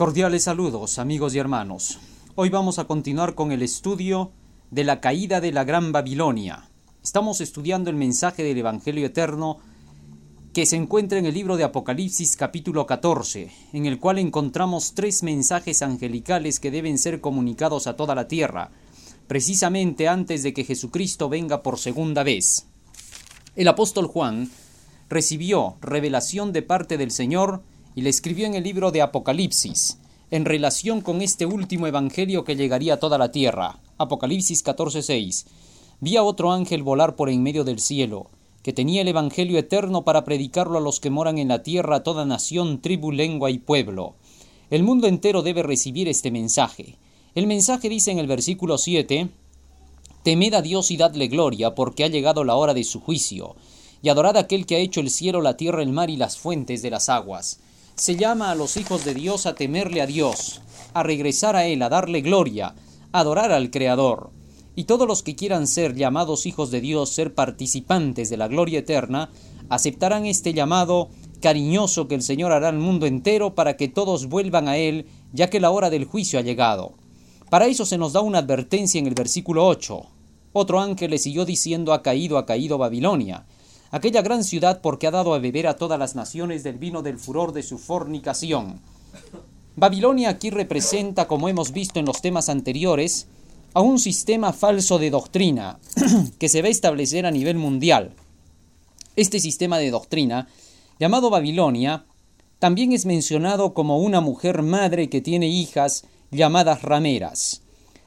Cordiales saludos, amigos y hermanos. Hoy vamos a continuar con el estudio de la caída de la Gran Babilonia. Estamos estudiando el mensaje del Evangelio Eterno que se encuentra en el libro de Apocalipsis capítulo 14, en el cual encontramos tres mensajes angelicales que deben ser comunicados a toda la tierra, precisamente antes de que Jesucristo venga por segunda vez. El apóstol Juan recibió revelación de parte del Señor y le escribió en el libro de Apocalipsis, en relación con este último evangelio que llegaría a toda la tierra. Apocalipsis 14:6. Vi a otro ángel volar por en medio del cielo, que tenía el evangelio eterno para predicarlo a los que moran en la tierra, a toda nación, tribu, lengua y pueblo. El mundo entero debe recibir este mensaje. El mensaje dice en el versículo 7, Temed a Dios y dadle gloria, porque ha llegado la hora de su juicio, y adorad a aquel que ha hecho el cielo, la tierra, el mar y las fuentes de las aguas se llama a los hijos de Dios a temerle a Dios, a regresar a Él, a darle gloria, a adorar al Creador. Y todos los que quieran ser llamados hijos de Dios, ser participantes de la gloria eterna, aceptarán este llamado cariñoso que el Señor hará al mundo entero para que todos vuelvan a Él, ya que la hora del juicio ha llegado. Para eso se nos da una advertencia en el versículo 8. Otro ángel le siguió diciendo ha caído, ha caído Babilonia aquella gran ciudad porque ha dado a beber a todas las naciones del vino del furor de su fornicación. Babilonia aquí representa, como hemos visto en los temas anteriores, a un sistema falso de doctrina que se va a establecer a nivel mundial. Este sistema de doctrina, llamado Babilonia, también es mencionado como una mujer madre que tiene hijas llamadas rameras.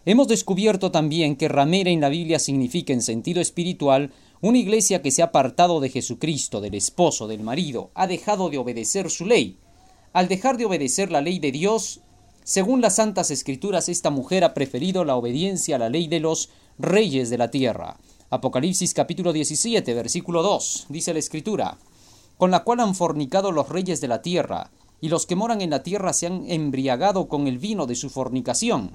Hemos descubierto también que ramera en la Biblia significa en sentido espiritual una iglesia que se ha apartado de Jesucristo, del esposo, del marido, ha dejado de obedecer su ley. Al dejar de obedecer la ley de Dios, según las santas escrituras, esta mujer ha preferido la obediencia a la ley de los reyes de la tierra. Apocalipsis capítulo 17, versículo 2, dice la escritura, con la cual han fornicado los reyes de la tierra, y los que moran en la tierra se han embriagado con el vino de su fornicación.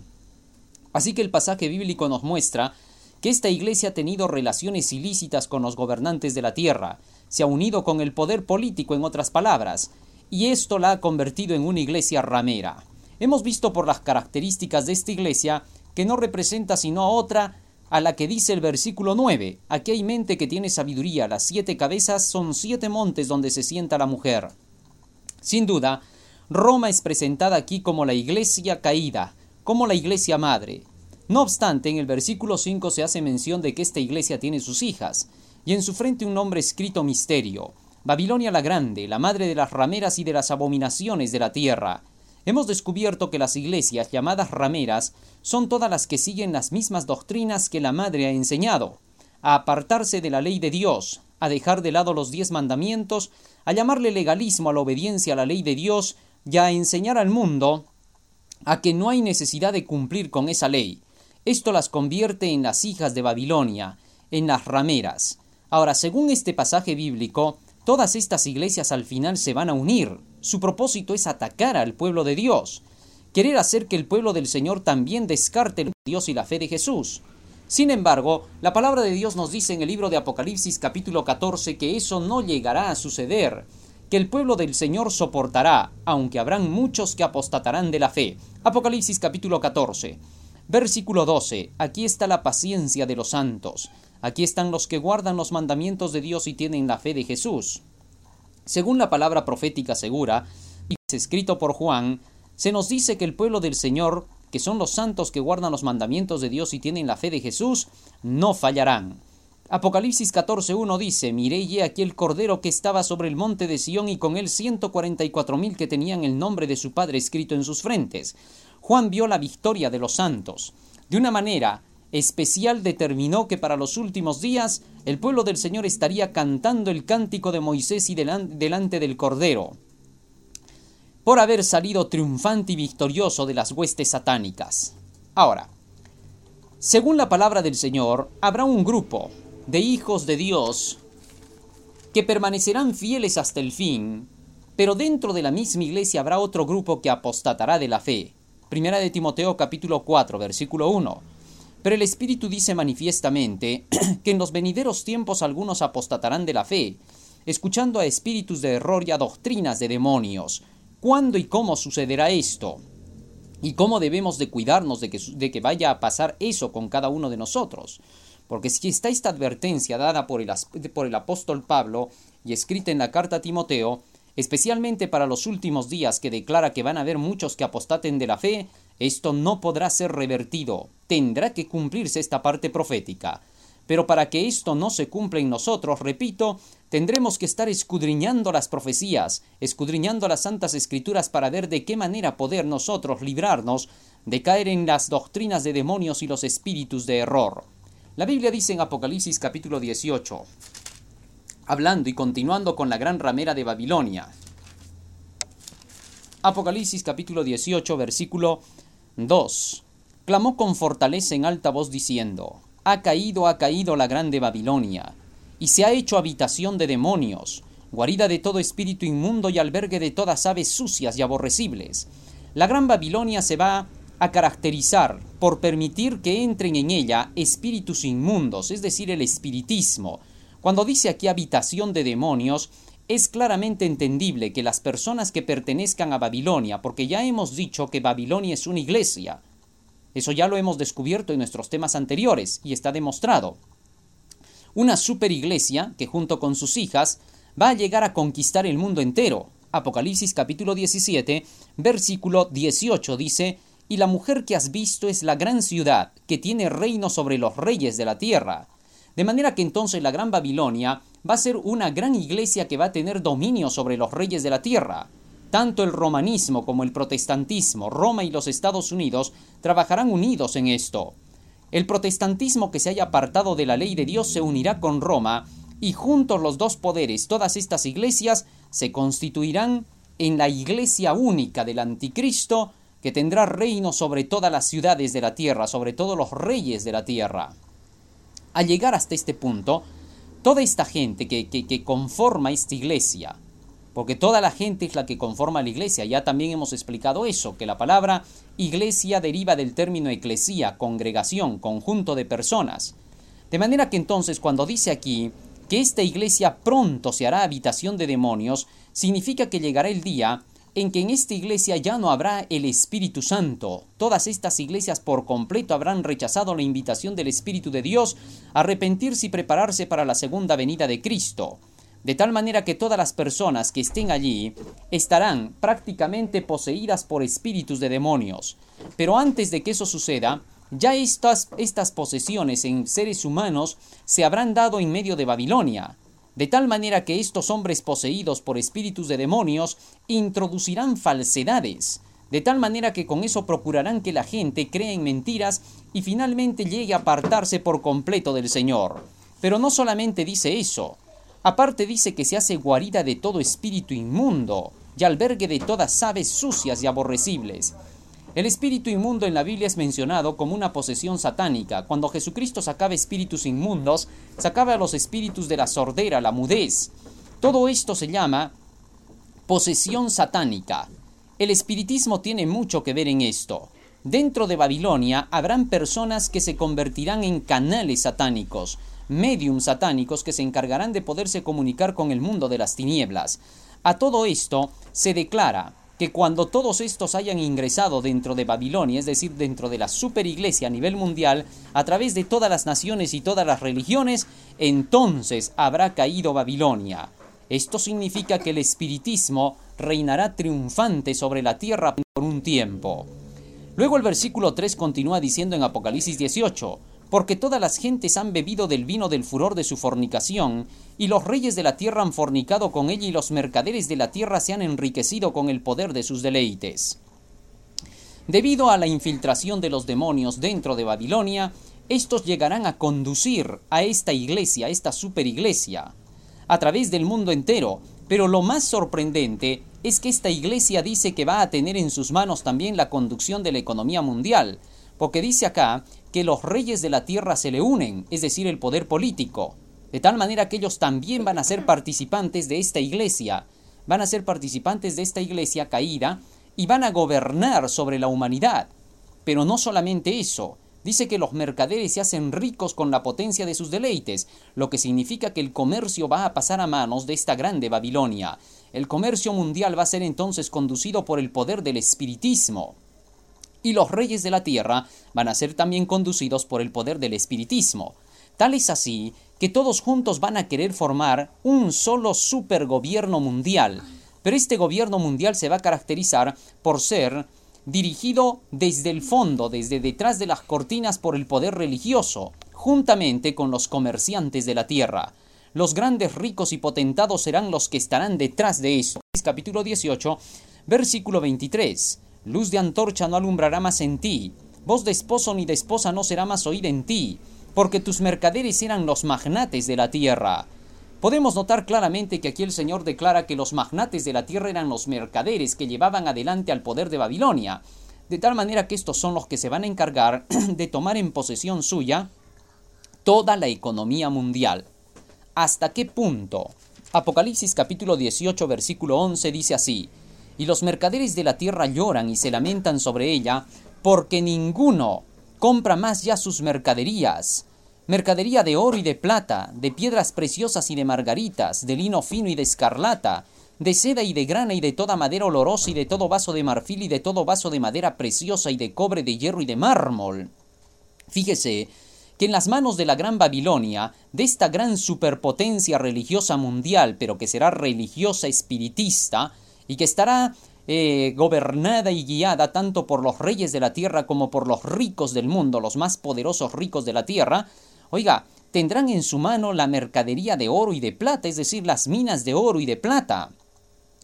Así que el pasaje bíblico nos muestra que esta iglesia ha tenido relaciones ilícitas con los gobernantes de la tierra, se ha unido con el poder político en otras palabras, y esto la ha convertido en una iglesia ramera. Hemos visto por las características de esta iglesia que no representa sino a otra a la que dice el versículo 9, aquí hay mente que tiene sabiduría, las siete cabezas son siete montes donde se sienta la mujer. Sin duda, Roma es presentada aquí como la iglesia caída, como la iglesia madre, no obstante, en el versículo 5 se hace mención de que esta iglesia tiene sus hijas, y en su frente un nombre escrito misterio, Babilonia la Grande, la madre de las rameras y de las abominaciones de la tierra. Hemos descubierto que las iglesias llamadas rameras son todas las que siguen las mismas doctrinas que la madre ha enseñado, a apartarse de la ley de Dios, a dejar de lado los diez mandamientos, a llamarle legalismo a la obediencia a la ley de Dios y a enseñar al mundo a que no hay necesidad de cumplir con esa ley, esto las convierte en las hijas de Babilonia, en las rameras. Ahora, según este pasaje bíblico, todas estas iglesias al final se van a unir. Su propósito es atacar al pueblo de Dios, querer hacer que el pueblo del Señor también descarte el Dios y la fe de Jesús. Sin embargo, la palabra de Dios nos dice en el libro de Apocalipsis capítulo 14 que eso no llegará a suceder, que el pueblo del Señor soportará, aunque habrán muchos que apostatarán de la fe. Apocalipsis capítulo 14. Versículo 12. Aquí está la paciencia de los santos. Aquí están los que guardan los mandamientos de Dios y tienen la fe de Jesús. Según la palabra profética segura, y escrito por Juan, se nos dice que el pueblo del Señor, que son los santos que guardan los mandamientos de Dios y tienen la fe de Jesús, no fallarán. Apocalipsis 14.1 dice, Miré y aquí el cordero que estaba sobre el monte de Sión y con él ciento cuarenta y cuatro mil que tenían el nombre de su Padre escrito en sus frentes. Juan vio la victoria de los santos. De una manera especial determinó que para los últimos días el pueblo del Señor estaría cantando el cántico de Moisés y delante del Cordero, por haber salido triunfante y victorioso de las huestes satánicas. Ahora, según la palabra del Señor, habrá un grupo de hijos de Dios que permanecerán fieles hasta el fin, pero dentro de la misma iglesia habrá otro grupo que apostatará de la fe. Primera de Timoteo capítulo 4 versículo 1. Pero el Espíritu dice manifiestamente que en los venideros tiempos algunos apostatarán de la fe, escuchando a espíritus de error y a doctrinas de demonios. ¿Cuándo y cómo sucederá esto? y cómo debemos de cuidarnos de que, vaya a pasar eso con cada uno de nosotros. Porque si está esta advertencia dada por el, por el apóstol Pablo y escrita en la carta a Timoteo, especialmente para los últimos días que declara que van a haber muchos que apostaten de la fe, esto no podrá ser revertido, tendrá que cumplirse esta parte profética. Pero para que esto no se cumpla en nosotros, repito, tendremos que estar escudriñando las profecías, escudriñando las santas escrituras para ver de qué manera poder nosotros librarnos de caer en las doctrinas de demonios y los espíritus de error. La Biblia dice en Apocalipsis capítulo 18, hablando y continuando con la gran ramera de Babilonia. Apocalipsis capítulo 18 versículo 2. Clamó con fortaleza en alta voz diciendo, ha caído, ha caído la grande Babilonia, y se ha hecho habitación de demonios, guarida de todo espíritu inmundo y albergue de todas aves sucias y aborrecibles. La gran Babilonia se va a caracterizar por permitir que entren en ella espíritus inmundos, es decir, el espiritismo. Cuando dice aquí habitación de demonios, es claramente entendible que las personas que pertenezcan a Babilonia, porque ya hemos dicho que Babilonia es una iglesia, eso ya lo hemos descubierto en nuestros temas anteriores y está demostrado. Una superiglesia que junto con sus hijas va a llegar a conquistar el mundo entero. Apocalipsis capítulo 17, versículo 18 dice, Y la mujer que has visto es la gran ciudad, que tiene reino sobre los reyes de la tierra. De manera que entonces la gran Babilonia va a ser una gran iglesia que va a tener dominio sobre los reyes de la tierra. Tanto el romanismo como el protestantismo, Roma y los Estados Unidos trabajarán unidos en esto. El protestantismo que se haya apartado de la ley de Dios se unirá con Roma y juntos los dos poderes, todas estas iglesias, se constituirán en la iglesia única del anticristo que tendrá reino sobre todas las ciudades de la tierra, sobre todos los reyes de la tierra. Al llegar hasta este punto, toda esta gente que, conforma esta iglesia, porque toda la gente es la que conforma la iglesia. Ya también hemos explicado eso, que la palabra iglesia deriva del término eclesía, congregación, conjunto de personas. De manera que entonces cuando dice aquí que esta iglesia pronto se hará habitación de demonios, significa que llegará el día en que en esta iglesia ya no habrá el Espíritu Santo. Todas estas iglesias por completo habrán rechazado la invitación del Espíritu de Dios a arrepentirse y prepararse para la segunda venida de Cristo de tal manera que todas las personas que estén allí estarán prácticamente poseídas por espíritus de demonios. Pero antes de que eso suceda, ya estas, estas posesiones en seres humanos se habrán dado en medio de Babilonia, de tal manera que estos hombres poseídos por espíritus de demonios introducirán falsedades, de tal manera que con eso procurarán que la gente crea en mentiras y finalmente llegue a apartarse por completo del Señor. Pero no solamente dice eso, Aparte dice que se hace guarida de todo espíritu inmundo y albergue de todas aves sucias y aborrecibles. El espíritu inmundo en la Biblia es mencionado como una posesión satánica. Cuando Jesucristo sacaba espíritus inmundos, sacaba a los espíritus de la sordera, la mudez. Todo esto se llama posesión satánica. El espiritismo tiene mucho que ver en esto. Dentro de Babilonia habrán personas que se convertirán en canales satánicos, medium satánicos que se encargarán de poderse comunicar con el mundo de las tinieblas. A todo esto se declara que cuando todos estos hayan ingresado dentro de Babilonia, es decir, dentro de la superiglesia a nivel mundial, a través de todas las naciones y todas las religiones, entonces habrá caído Babilonia. Esto significa que el espiritismo reinará triunfante sobre la tierra por un tiempo. Luego el versículo 3 continúa diciendo en Apocalipsis 18, porque todas las gentes han bebido del vino del furor de su fornicación, y los reyes de la tierra han fornicado con ella, y los mercaderes de la tierra se han enriquecido con el poder de sus deleites. Debido a la infiltración de los demonios dentro de Babilonia, estos llegarán a conducir a esta iglesia, a esta superiglesia, a través del mundo entero, pero lo más sorprendente es que esta iglesia dice que va a tener en sus manos también la conducción de la economía mundial, porque dice acá que los reyes de la tierra se le unen, es decir, el poder político, de tal manera que ellos también van a ser participantes de esta iglesia, van a ser participantes de esta iglesia caída y van a gobernar sobre la humanidad. Pero no solamente eso, dice que los mercaderes se hacen ricos con la potencia de sus deleites, lo que significa que el comercio va a pasar a manos de esta grande Babilonia. El comercio mundial va a ser entonces conducido por el poder del espiritismo. Y los reyes de la tierra van a ser también conducidos por el poder del espiritismo. Tal es así que todos juntos van a querer formar un solo supergobierno mundial, pero este gobierno mundial se va a caracterizar por ser dirigido desde el fondo, desde detrás de las cortinas por el poder religioso, juntamente con los comerciantes de la tierra. Los grandes ricos y potentados serán los que estarán detrás de esto. Capítulo 18, versículo 23. Luz de antorcha no alumbrará más en ti, voz de esposo ni de esposa no será más oída en ti, porque tus mercaderes eran los magnates de la tierra. Podemos notar claramente que aquí el Señor declara que los magnates de la tierra eran los mercaderes que llevaban adelante al poder de Babilonia, de tal manera que estos son los que se van a encargar de tomar en posesión suya toda la economía mundial. ¿Hasta qué punto? Apocalipsis capítulo 18 versículo 11 dice así, y los mercaderes de la tierra lloran y se lamentan sobre ella, porque ninguno compra más ya sus mercaderías, mercadería de oro y de plata, de piedras preciosas y de margaritas, de lino fino y de escarlata, de seda y de grana y de toda madera olorosa y de todo vaso de marfil y de todo vaso de madera preciosa y de cobre, de hierro y de mármol. Fíjese que en las manos de la gran Babilonia, de esta gran superpotencia religiosa mundial, pero que será religiosa espiritista, y que estará eh, gobernada y guiada tanto por los reyes de la tierra como por los ricos del mundo, los más poderosos ricos de la tierra, oiga, tendrán en su mano la mercadería de oro y de plata, es decir, las minas de oro y de plata.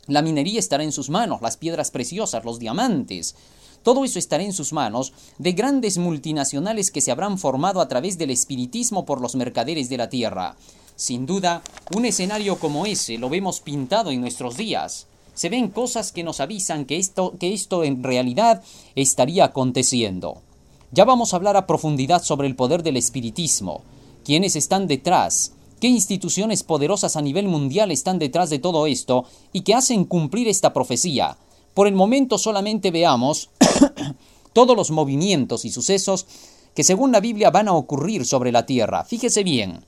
La minería estará en sus manos, las piedras preciosas, los diamantes. Todo eso estará en sus manos de grandes multinacionales que se habrán formado a través del espiritismo por los mercaderes de la tierra. Sin duda, un escenario como ese lo vemos pintado en nuestros días se ven cosas que nos avisan que esto, que esto en realidad estaría aconteciendo. Ya vamos a hablar a profundidad sobre el poder del espiritismo, quiénes están detrás, qué instituciones poderosas a nivel mundial están detrás de todo esto y que hacen cumplir esta profecía. Por el momento solamente veamos todos los movimientos y sucesos que según la Biblia van a ocurrir sobre la tierra. Fíjese bien,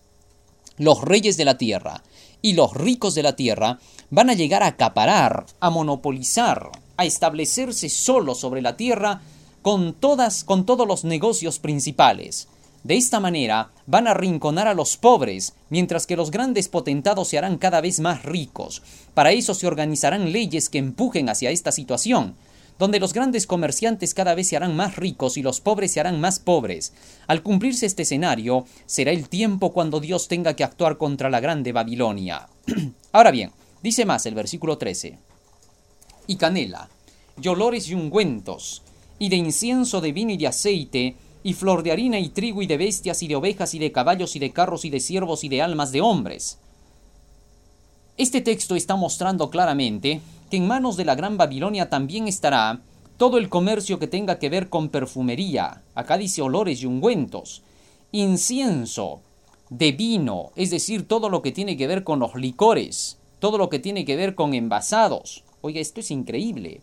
los reyes de la tierra y los ricos de la tierra van a llegar a acaparar, a monopolizar, a establecerse solo sobre la tierra con todas con todos los negocios principales. De esta manera van a arrinconar a los pobres, mientras que los grandes potentados se harán cada vez más ricos. Para eso se organizarán leyes que empujen hacia esta situación, donde los grandes comerciantes cada vez se harán más ricos y los pobres se harán más pobres. Al cumplirse este escenario, será el tiempo cuando Dios tenga que actuar contra la grande Babilonia. Ahora bien, Dice más el versículo 13. Y canela, y olores y ungüentos, y de incienso de vino y de aceite, y flor de harina y trigo y de bestias y de ovejas y de caballos y de carros y de siervos y de almas de hombres. Este texto está mostrando claramente que en manos de la Gran Babilonia también estará todo el comercio que tenga que ver con perfumería, acá dice olores y ungüentos, incienso, de vino, es decir, todo lo que tiene que ver con los licores, todo lo que tiene que ver con envasados. Oiga, esto es increíble.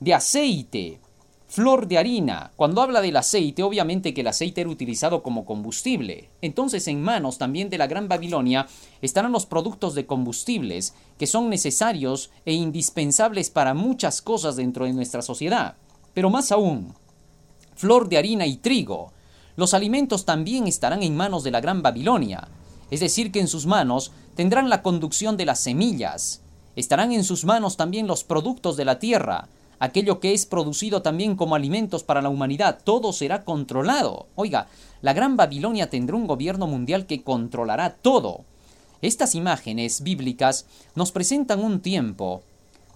De aceite, flor de harina. Cuando habla del aceite, obviamente que el aceite era utilizado como combustible. Entonces en manos también de la Gran Babilonia estarán los productos de combustibles que son necesarios e indispensables para muchas cosas dentro de nuestra sociedad. Pero más aún, flor de harina y trigo. Los alimentos también estarán en manos de la Gran Babilonia. Es decir, que en sus manos tendrán la conducción de las semillas. Estarán en sus manos también los productos de la tierra, aquello que es producido también como alimentos para la humanidad, todo será controlado. Oiga, la Gran Babilonia tendrá un gobierno mundial que controlará todo. Estas imágenes bíblicas nos presentan un tiempo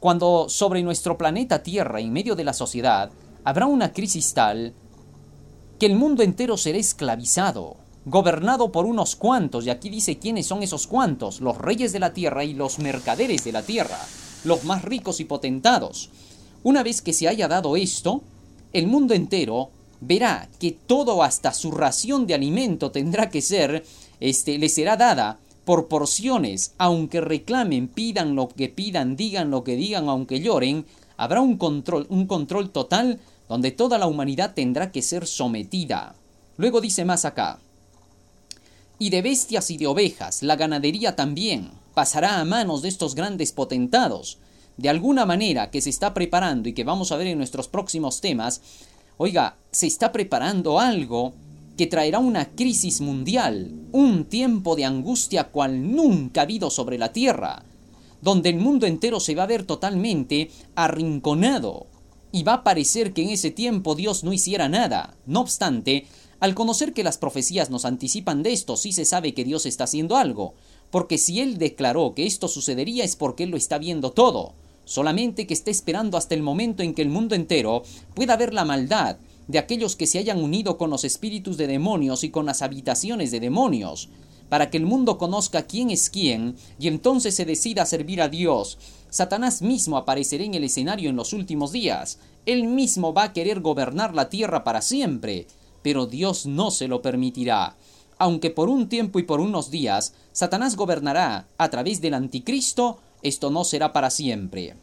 cuando sobre nuestro planeta Tierra, en medio de la sociedad, habrá una crisis tal que el mundo entero será esclavizado gobernado por unos cuantos, y aquí dice quiénes son esos cuantos, los reyes de la tierra y los mercaderes de la tierra, los más ricos y potentados. Una vez que se haya dado esto, el mundo entero verá que todo hasta su ración de alimento tendrá que ser, este, le será dada por porciones, aunque reclamen, pidan lo que pidan, digan lo que digan, aunque lloren, habrá un control, un control total donde toda la humanidad tendrá que ser sometida. Luego dice más acá, y de bestias y de ovejas, la ganadería también, pasará a manos de estos grandes potentados. De alguna manera que se está preparando y que vamos a ver en nuestros próximos temas, Oiga, se está preparando algo que traerá una crisis mundial, un tiempo de angustia cual nunca ha habido sobre la tierra, donde el mundo entero se va a ver totalmente arrinconado, y va a parecer que en ese tiempo Dios no hiciera nada. No obstante, al conocer que las profecías nos anticipan de esto, sí se sabe que Dios está haciendo algo, porque si Él declaró que esto sucedería es porque Él lo está viendo todo, solamente que está esperando hasta el momento en que el mundo entero pueda ver la maldad de aquellos que se hayan unido con los espíritus de demonios y con las habitaciones de demonios, para que el mundo conozca quién es quién y entonces se decida servir a Dios. Satanás mismo aparecerá en el escenario en los últimos días. Él mismo va a querer gobernar la tierra para siempre, pero Dios no se lo permitirá. Aunque por un tiempo y por unos días Satanás gobernará a través del anticristo, esto no será para siempre.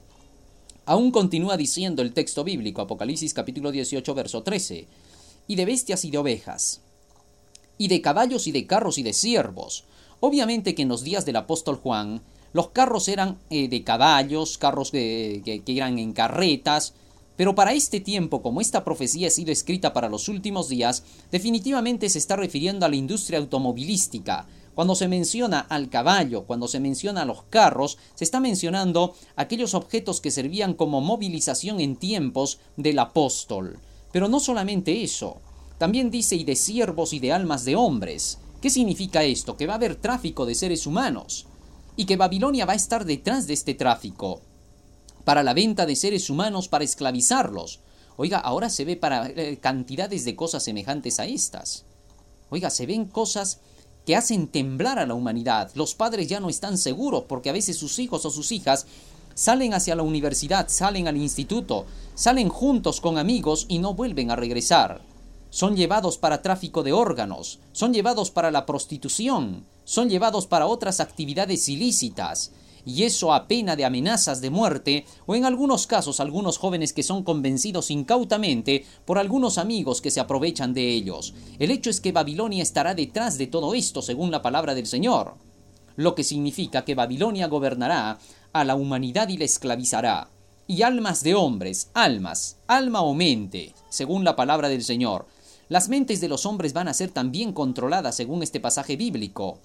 Aún continúa diciendo el texto bíblico, Apocalipsis capítulo 18, verso 13, y de bestias y de ovejas, y de caballos y de carros y de siervos. Obviamente que en los días del apóstol Juan, los carros eran eh, de caballos, carros que, que eran en carretas, pero para este tiempo, como esta profecía ha sido escrita para los últimos días, definitivamente se está refiriendo a la industria automovilística, cuando se menciona al caballo, cuando se menciona a los carros, se está mencionando aquellos objetos que servían como movilización en tiempos del apóstol. Pero no solamente eso, también dice y de siervos y de almas de hombres. ¿Qué significa esto? Que va a haber tráfico de seres humanos y que Babilonia va a estar detrás de este tráfico para la venta de seres humanos para esclavizarlos. Oiga, ahora se ve para eh, cantidades de cosas semejantes a estas. Oiga, se ven cosas que hacen temblar a la humanidad. Los padres ya no están seguros porque a veces sus hijos o sus hijas salen hacia la universidad, salen al instituto, salen juntos con amigos y no vuelven a regresar. Son llevados para tráfico de órganos, son llevados para la prostitución, son llevados para otras actividades ilícitas y eso a pena de amenazas de muerte, o en algunos casos algunos jóvenes que son convencidos incautamente por algunos amigos que se aprovechan de ellos. El hecho es que Babilonia estará detrás de todo esto, según la palabra del Señor, lo que significa que Babilonia gobernará a la humanidad y la esclavizará. Y almas de hombres, almas, alma o mente, según la palabra del Señor. Las mentes de los hombres van a ser también controladas según este pasaje bíblico.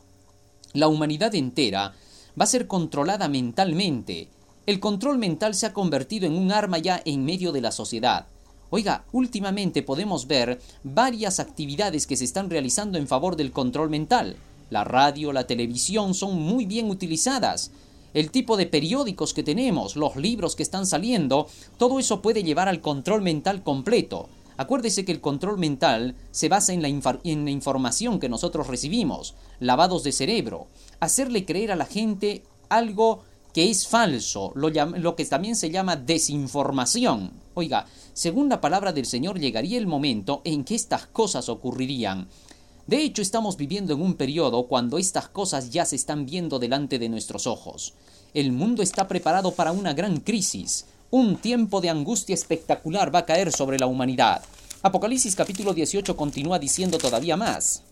La humanidad entera va a ser controlada mentalmente. El control mental se ha convertido en un arma ya en medio de la sociedad. Oiga, últimamente podemos ver varias actividades que se están realizando en favor del control mental. La radio, la televisión son muy bien utilizadas. El tipo de periódicos que tenemos, los libros que están saliendo, todo eso puede llevar al control mental completo. Acuérdese que el control mental se basa en la, información que nosotros recibimos, lavados de cerebro, hacerle creer a la gente algo que es falso, lo, lo que también se llama desinformación. Oiga, según la palabra del Señor llegaría el momento en que estas cosas ocurrirían. De hecho, estamos viviendo en un periodo cuando estas cosas ya se están viendo delante de nuestros ojos. El mundo está preparado para una gran crisis, un tiempo de angustia espectacular va a caer sobre la humanidad. Apocalipsis capítulo 18 continúa diciendo todavía más.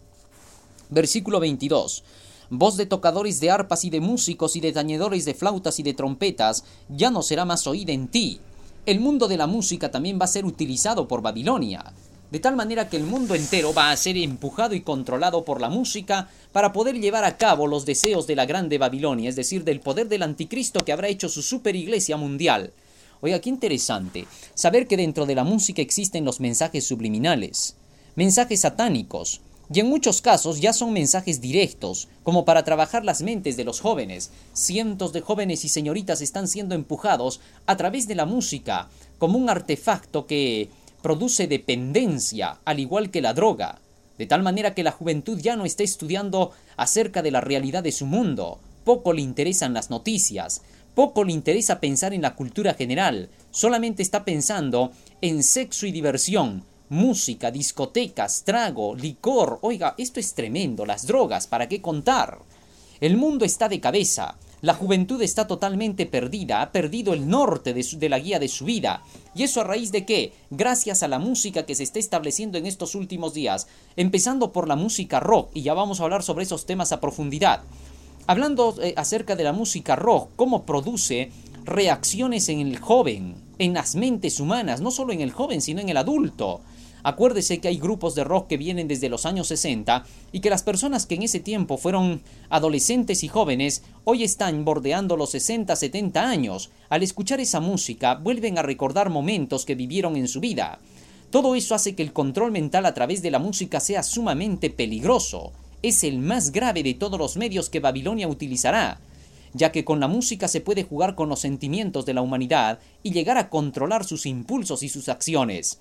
Versículo 22. Voz de tocadores de arpas y de músicos y de tañedores de flautas y de trompetas ya no será más oída en ti. El mundo de la música también va a ser utilizado por Babilonia de tal manera que el mundo entero va a ser empujado y controlado por la música para poder llevar a cabo los deseos de la grande Babilonia, es decir, del poder del anticristo que habrá hecho su super iglesia mundial. Oiga, qué interesante saber que dentro de la música existen los mensajes subliminales, mensajes satánicos, y en muchos casos ya son mensajes directos, como para trabajar las mentes de los jóvenes. Cientos de jóvenes y señoritas están siendo empujados a través de la música, como un artefacto que produce dependencia, al igual que la droga, de tal manera que la juventud ya no está estudiando acerca de la realidad de su mundo, poco le interesan las noticias, poco le interesa pensar en la cultura general, solamente está pensando en sexo y diversión, música, discotecas, trago, licor. Oiga, esto es tremendo, las drogas, ¿para qué contar? El mundo está de cabeza, la juventud está totalmente perdida, ha perdido el norte de, la guía de su vida. ¿Y eso a raíz de qué? Gracias a la música que se está estableciendo en estos últimos días, empezando por la música rock, y ya vamos a hablar sobre esos temas a profundidad. Hablando eh, acerca de la música rock, cómo produce reacciones en el joven, en las mentes humanas, no solo en el joven, sino en el adulto. Acuérdese que hay grupos de rock que vienen desde los años 60 y que las personas que en ese tiempo fueron adolescentes y jóvenes hoy están bordeando los 60, 70 años. Al escuchar esa música vuelven a recordar momentos que vivieron en su vida. Todo eso hace que el control mental a través de la música sea sumamente peligroso. Es el más grave de todos los medios que Babilonia utilizará ya que con la música se puede jugar con los sentimientos de la humanidad y llegar a controlar sus impulsos y sus acciones.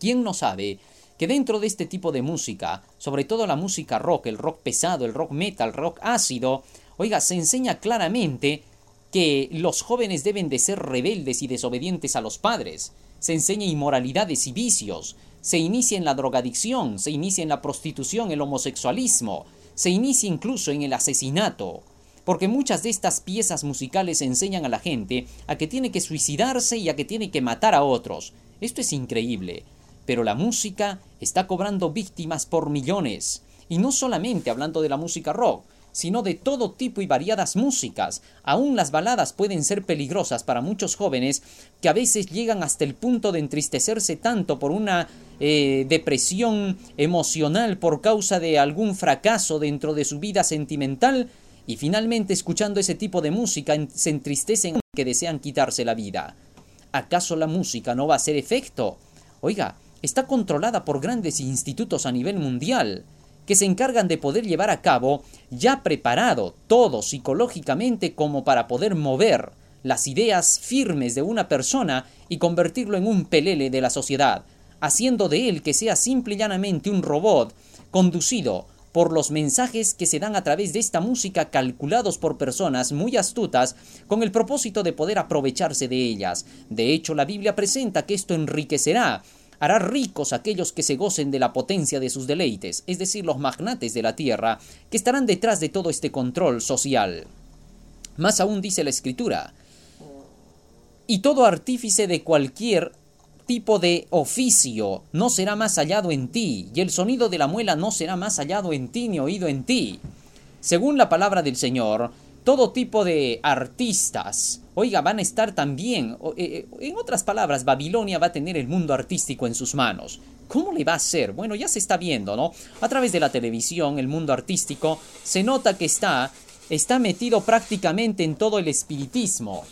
¿Quién no sabe que dentro de este tipo de música, sobre todo la música rock, el rock pesado, el rock metal, rock ácido, oiga, se enseña claramente que los jóvenes deben de ser rebeldes y desobedientes a los padres, se enseña inmoralidades y vicios, se inicia en la drogadicción, se inicia en la prostitución, el homosexualismo, se inicia incluso en el asesinato, porque muchas de estas piezas musicales enseñan a la gente a que tiene que suicidarse y a que tiene que matar a otros. Esto es increíble pero la música está cobrando víctimas por millones. Y no solamente hablando de la música rock, sino de todo tipo y variadas músicas. Aún las baladas pueden ser peligrosas para muchos jóvenes que a veces llegan hasta el punto de entristecerse tanto por una eh, depresión emocional por causa de algún fracaso dentro de su vida sentimental y finalmente escuchando ese tipo de música se entristecen que desean quitarse la vida. ¿Acaso la música no va a hacer efecto? Oiga, está controlada por grandes institutos a nivel mundial que se encargan de poder llevar a cabo ya preparado todo psicológicamente como para poder mover las ideas firmes de una persona y convertirlo en un pelele de la sociedad, haciendo de él que sea simple y llanamente un robot conducido por los mensajes que se dan a través de esta música calculados por personas muy astutas con el propósito de poder aprovecharse de ellas. De hecho, la Biblia presenta que esto enriquecerá hará ricos aquellos que se gocen de la potencia de sus deleites, es decir, los magnates de la tierra, que estarán detrás de todo este control social. Más aún dice la escritura, y todo artífice de cualquier tipo de oficio no será más hallado en ti, y el sonido de la muela no será más hallado en ti ni oído en ti. Según la palabra del Señor, todo tipo de artistas, oiga, van a estar también, eh, eh, en otras palabras, Babilonia va a tener el mundo artístico en sus manos. ¿Cómo le va a ser? Bueno, ya se está viendo, ¿no? A través de la televisión, el mundo artístico, se nota que está, está metido prácticamente en todo el espiritismo.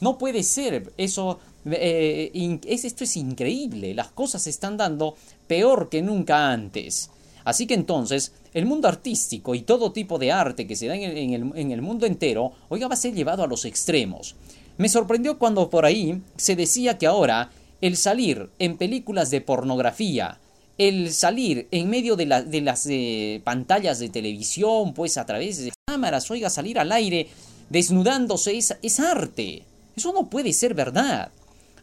No puede ser, eso, eh, esto es increíble, las cosas se están dando peor que nunca antes. Así que entonces, el mundo artístico y todo tipo de arte que se da en el, mundo entero, oiga, va a ser llevado a los extremos. Me sorprendió cuando por ahí se decía que ahora el salir en películas de pornografía, el salir en medio de, las eh, pantallas de televisión, pues a través de cámaras, oiga, salir al aire desnudándose es arte. Eso no puede ser verdad.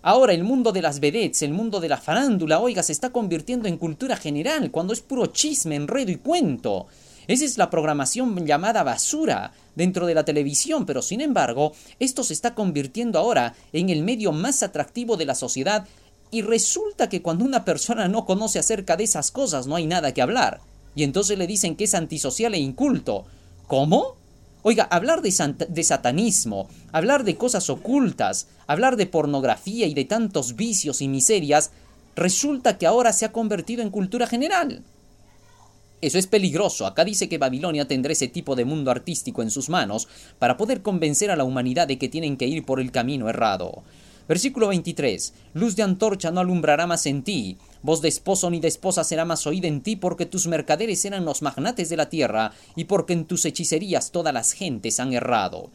Ahora el mundo de las vedettes, el mundo de la farándula, oiga, se está convirtiendo en cultura general, cuando es puro chisme, enredo y cuento. Esa es la programación llamada basura dentro de la televisión, pero sin embargo, esto se está convirtiendo ahora en el medio más atractivo de la sociedad y resulta que cuando una persona no conoce acerca de esas cosas no hay nada que hablar. Y entonces le dicen que es antisocial e inculto. ¿Cómo? Oiga, hablar de, satanismo, hablar de cosas ocultas, hablar de pornografía y de tantos vicios y miserias, resulta que ahora se ha convertido en cultura general. Eso es peligroso. Acá dice que Babilonia tendrá ese tipo de mundo artístico en sus manos para poder convencer a la humanidad de que tienen que ir por el camino errado. Versículo 23. Luz de antorcha no alumbrará más en ti, voz de esposo ni de esposa será más oída en ti, porque tus mercaderes eran los magnates de la tierra, y porque en tus hechicerías todas las gentes han errado.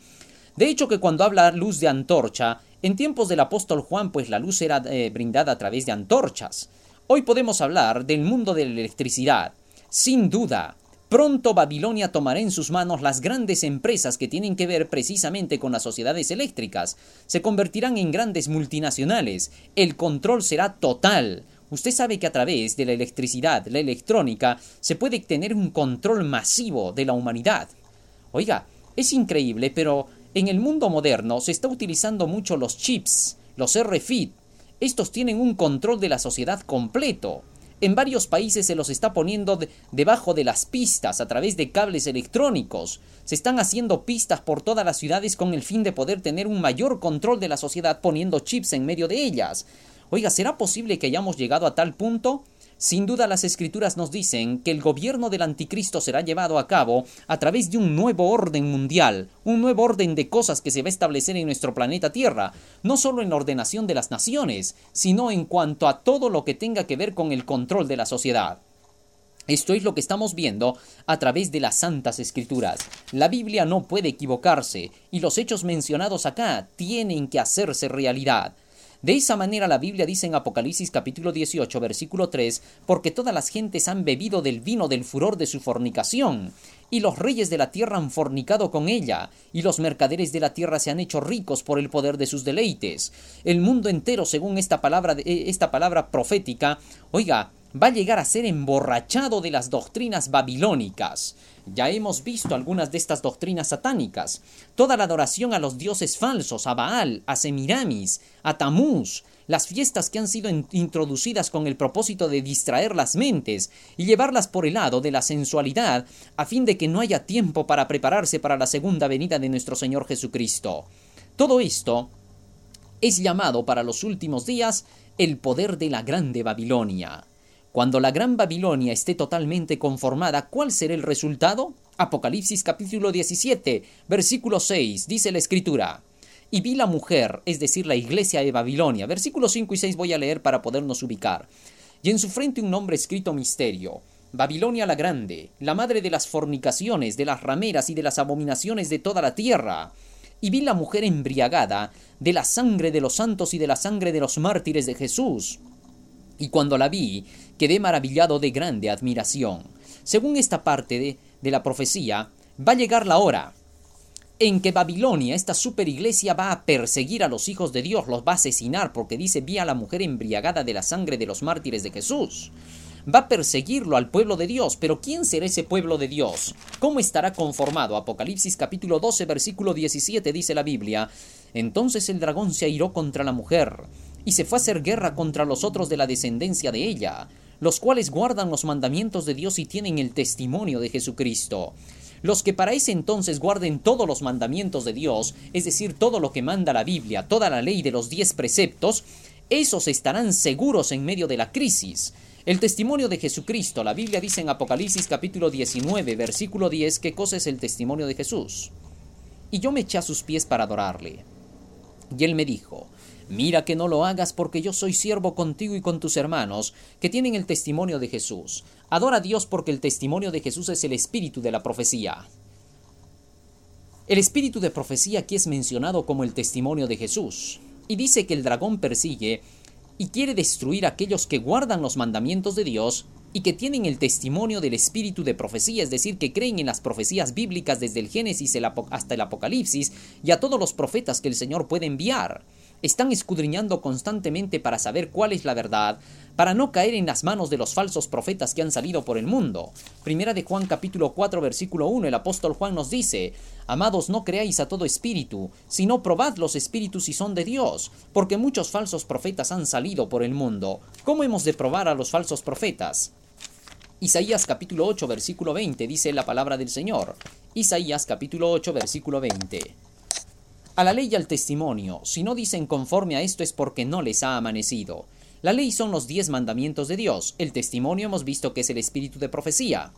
De hecho que cuando habla luz de antorcha, en tiempos del apóstol Juan, pues la luz era eh, brindada a través de antorchas. Hoy podemos hablar del mundo de la electricidad. Sin duda, Pronto Babilonia tomará en sus manos las grandes empresas que tienen que ver precisamente con las sociedades eléctricas. Se convertirán en grandes multinacionales. El control será total. Usted sabe que a través de la electricidad, la electrónica, se puede tener un control masivo de la humanidad. Oiga, es increíble, pero en el mundo moderno se está utilizando mucho los chips, los RFID. Estos tienen un control de la sociedad completo. En varios países se los está poniendo debajo de las pistas a través de cables electrónicos. Se están haciendo pistas por todas las ciudades con el fin de poder tener un mayor control de la sociedad poniendo chips en medio de ellas. Oiga, ¿será posible que hayamos llegado a tal punto? Sin duda las escrituras nos dicen que el gobierno del anticristo será llevado a cabo a través de un nuevo orden mundial, un nuevo orden de cosas que se va a establecer en nuestro planeta Tierra, no solo en la ordenación de las naciones, sino en cuanto a todo lo que tenga que ver con el control de la sociedad. Esto es lo que estamos viendo a través de las santas escrituras. La Biblia no puede equivocarse y los hechos mencionados acá tienen que hacerse realidad. De esa manera la Biblia dice en Apocalipsis capítulo 18 versículo 3, porque todas las gentes han bebido del vino del furor de su fornicación, y los reyes de la tierra han fornicado con ella, y los mercaderes de la tierra se han hecho ricos por el poder de sus deleites. El mundo entero, según esta palabra, eh, esta palabra profética, oiga, va a llegar a ser emborrachado de las doctrinas babilónicas. Ya hemos visto algunas de estas doctrinas satánicas. Toda la adoración a los dioses falsos, a Baal, a Semiramis, a Tamuz, las fiestas que han sido introducidas con el propósito de distraer las mentes y llevarlas por el lado de la sensualidad, a fin de que no haya tiempo para prepararse para la segunda venida de nuestro Señor Jesucristo. Todo esto es llamado para los últimos días el poder de la grande Babilonia. Cuando la gran Babilonia esté totalmente conformada, ¿cuál será el resultado? Apocalipsis capítulo 17, versículo 6, dice la escritura. Y vi la mujer, es decir, la iglesia de Babilonia. Versículos 5 y 6 voy a leer para podernos ubicar. Y en su frente un nombre escrito misterio. Babilonia la grande, la madre de las fornicaciones, de las rameras y de las abominaciones de toda la tierra. Y vi la mujer embriagada de la sangre de los santos y de la sangre de los mártires de Jesús. Y cuando la vi, quedé maravillado de grande admiración. Según esta parte de, la profecía, va a llegar la hora en que Babilonia, esta superiglesia, va a perseguir a los hijos de Dios, los va a asesinar, porque dice, vi a la mujer embriagada de la sangre de los mártires de Jesús. Va a perseguirlo al pueblo de Dios, pero ¿quién será ese pueblo de Dios? ¿Cómo estará conformado? Apocalipsis capítulo 12, versículo 17 dice la Biblia. Entonces el dragón se airó contra la mujer, y se fue a hacer guerra contra los otros de la descendencia de ella los cuales guardan los mandamientos de Dios y tienen el testimonio de Jesucristo. Los que para ese entonces guarden todos los mandamientos de Dios, es decir, todo lo que manda la Biblia, toda la ley de los diez preceptos, esos estarán seguros en medio de la crisis. El testimonio de Jesucristo, la Biblia dice en Apocalipsis capítulo 19, versículo 10, qué cosa es el testimonio de Jesús. Y yo me eché a sus pies para adorarle. Y él me dijo, Mira que no lo hagas porque yo soy siervo contigo y con tus hermanos, que tienen el testimonio de Jesús. Adora a Dios porque el testimonio de Jesús es el espíritu de la profecía. El espíritu de profecía aquí es mencionado como el testimonio de Jesús, y dice que el dragón persigue y quiere destruir a aquellos que guardan los mandamientos de Dios y que tienen el testimonio del espíritu de profecía, es decir, que creen en las profecías bíblicas desde el Génesis hasta el Apocalipsis y a todos los profetas que el Señor puede enviar están escudriñando constantemente para saber cuál es la verdad, para no caer en las manos de los falsos profetas que han salido por el mundo. Primera de Juan capítulo 4 versículo 1 el apóstol Juan nos dice, Amados, no creáis a todo espíritu, sino probad los espíritus si son de Dios, porque muchos falsos profetas han salido por el mundo. ¿Cómo hemos de probar a los falsos profetas? Isaías capítulo 8 versículo 20 dice la palabra del Señor. Isaías capítulo 8 versículo 20 a la ley y al testimonio. Si no dicen conforme a esto es porque no les ha amanecido. La ley son los diez mandamientos de Dios. El testimonio hemos visto que es el espíritu de profecía.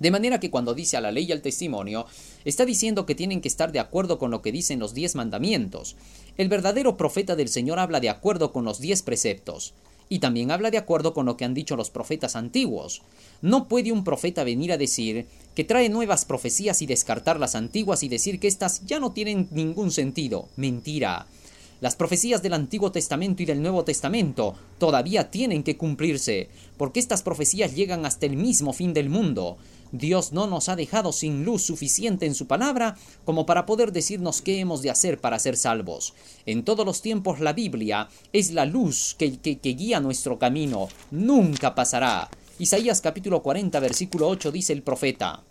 De manera que cuando dice a la ley y al testimonio, está diciendo que tienen que estar de acuerdo con lo que dicen los diez mandamientos. El verdadero profeta del Señor habla de acuerdo con los diez preceptos y también habla de acuerdo con lo que han dicho los profetas antiguos. No puede un profeta venir a decir que trae nuevas profecías y descartar las antiguas y decir que éstas ya no tienen ningún sentido. Mentira. Las profecías del Antiguo Testamento y del Nuevo Testamento todavía tienen que cumplirse, porque estas profecías llegan hasta el mismo fin del mundo. Dios no nos ha dejado sin luz suficiente en su palabra como para poder decirnos qué hemos de hacer para ser salvos. En todos los tiempos la Biblia es la luz que, guía nuestro camino. Nunca pasará. Isaías capítulo 40 versículo 8 dice el profeta.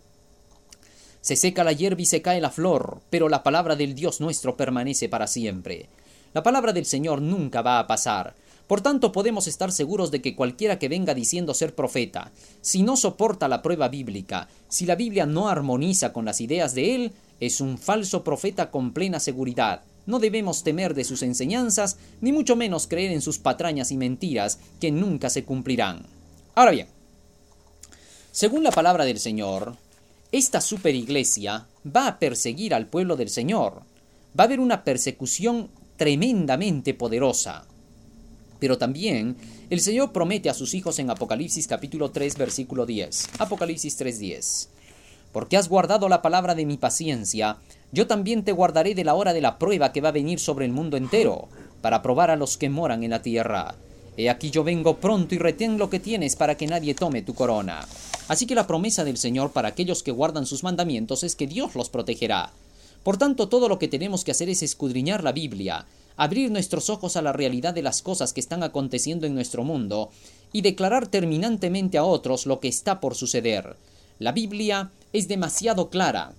Se seca la hierba y se cae la flor, pero la palabra del Dios nuestro permanece para siempre. La palabra del Señor nunca va a pasar. Por tanto, podemos estar seguros de que cualquiera que venga diciendo ser profeta, si no soporta la prueba bíblica, si la Biblia no armoniza con las ideas de él, es un falso profeta con plena seguridad. No debemos temer de sus enseñanzas, ni mucho menos creer en sus patrañas y mentiras que nunca se cumplirán. Ahora bien, según la palabra del Señor, esta superiglesia va a perseguir al pueblo del Señor. Va a haber una persecución tremendamente poderosa. Pero también el Señor promete a sus hijos en Apocalipsis capítulo 3 versículo 10. Apocalipsis 3:10. Porque has guardado la palabra de mi paciencia, yo también te guardaré de la hora de la prueba que va a venir sobre el mundo entero, para probar a los que moran en la tierra. He aquí yo vengo pronto y retén lo que tienes para que nadie tome tu corona. Así que la promesa del Señor para aquellos que guardan sus mandamientos es que Dios los protegerá. Por tanto, todo lo que tenemos que hacer es escudriñar la Biblia, abrir nuestros ojos a la realidad de las cosas que están aconteciendo en nuestro mundo y declarar terminantemente a otros lo que está por suceder. La Biblia es demasiado clara.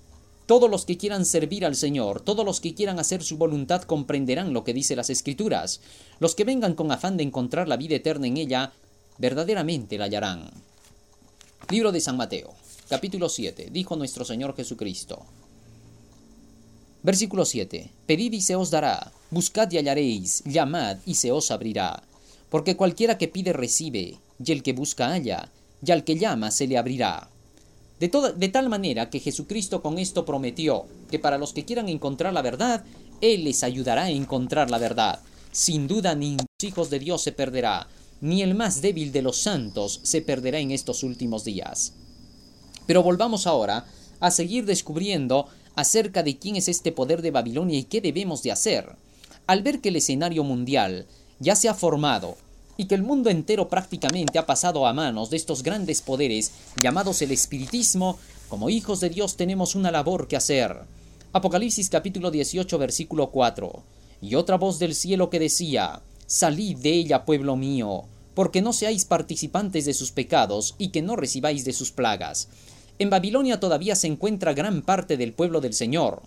Todos los que quieran servir al Señor, todos los que quieran hacer su voluntad comprenderán lo que dice las Escrituras. Los que vengan con afán de encontrar la vida eterna en ella, verdaderamente la hallarán. Libro de San Mateo, capítulo 7, dijo nuestro Señor Jesucristo. Versículo 7. Pedid y se os dará, buscad y hallaréis, llamad y se os abrirá. Porque cualquiera que pide recibe, y el que busca halla, y al que llama se le abrirá. De, de tal manera que Jesucristo con esto prometió que para los que quieran encontrar la verdad, Él les ayudará a encontrar la verdad. Sin duda ni los hijos de Dios se perderá, ni el más débil de los santos se perderá en estos últimos días. Pero volvamos ahora a seguir descubriendo acerca de quién es este poder de Babilonia y qué debemos de hacer. Al ver que el escenario mundial ya se ha formado y que el mundo entero prácticamente ha pasado a manos de estos grandes poderes llamados el espiritismo, como hijos de Dios tenemos una labor que hacer. Apocalipsis capítulo 18 versículo 4. Y otra voz del cielo que decía, Salid de ella, pueblo mío, porque no seáis participantes de sus pecados y que no recibáis de sus plagas. En Babilonia todavía se encuentra gran parte del pueblo del Señor.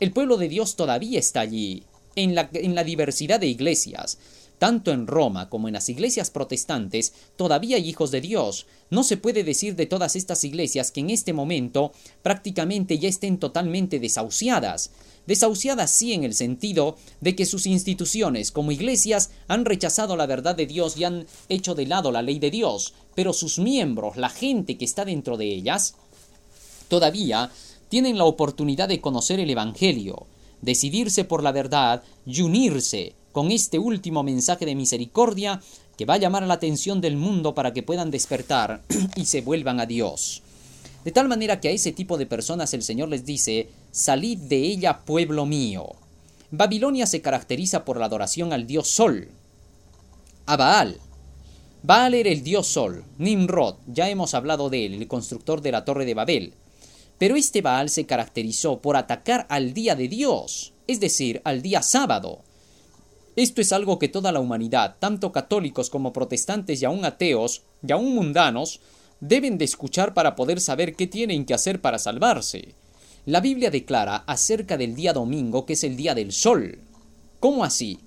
El pueblo de Dios todavía está allí, en la, diversidad de iglesias. Tanto en Roma como en las iglesias protestantes todavía hay hijos de Dios. No se puede decir de todas estas iglesias que en este momento prácticamente ya estén totalmente desahuciadas. Desahuciadas sí en el sentido de que sus instituciones como iglesias han rechazado la verdad de Dios y han hecho de lado la ley de Dios, pero sus miembros, la gente que está dentro de ellas, todavía tienen la oportunidad de conocer el Evangelio, decidirse por la verdad y unirse con este último mensaje de misericordia que va a llamar la atención del mundo para que puedan despertar y se vuelvan a Dios. De tal manera que a ese tipo de personas el Señor les dice, salid de ella, pueblo mío. Babilonia se caracteriza por la adoración al dios Sol, a Baal. Baal era el dios Sol, Nimrod, ya hemos hablado de él, el constructor de la torre de Babel. Pero este Baal se caracterizó por atacar al día de Dios, es decir, al día sábado. Esto es algo que toda la humanidad, tanto católicos como protestantes y aún ateos, y aún mundanos, deben de escuchar para poder saber qué tienen que hacer para salvarse. La Biblia declara acerca del día domingo que es el día del sol. ¿Cómo así?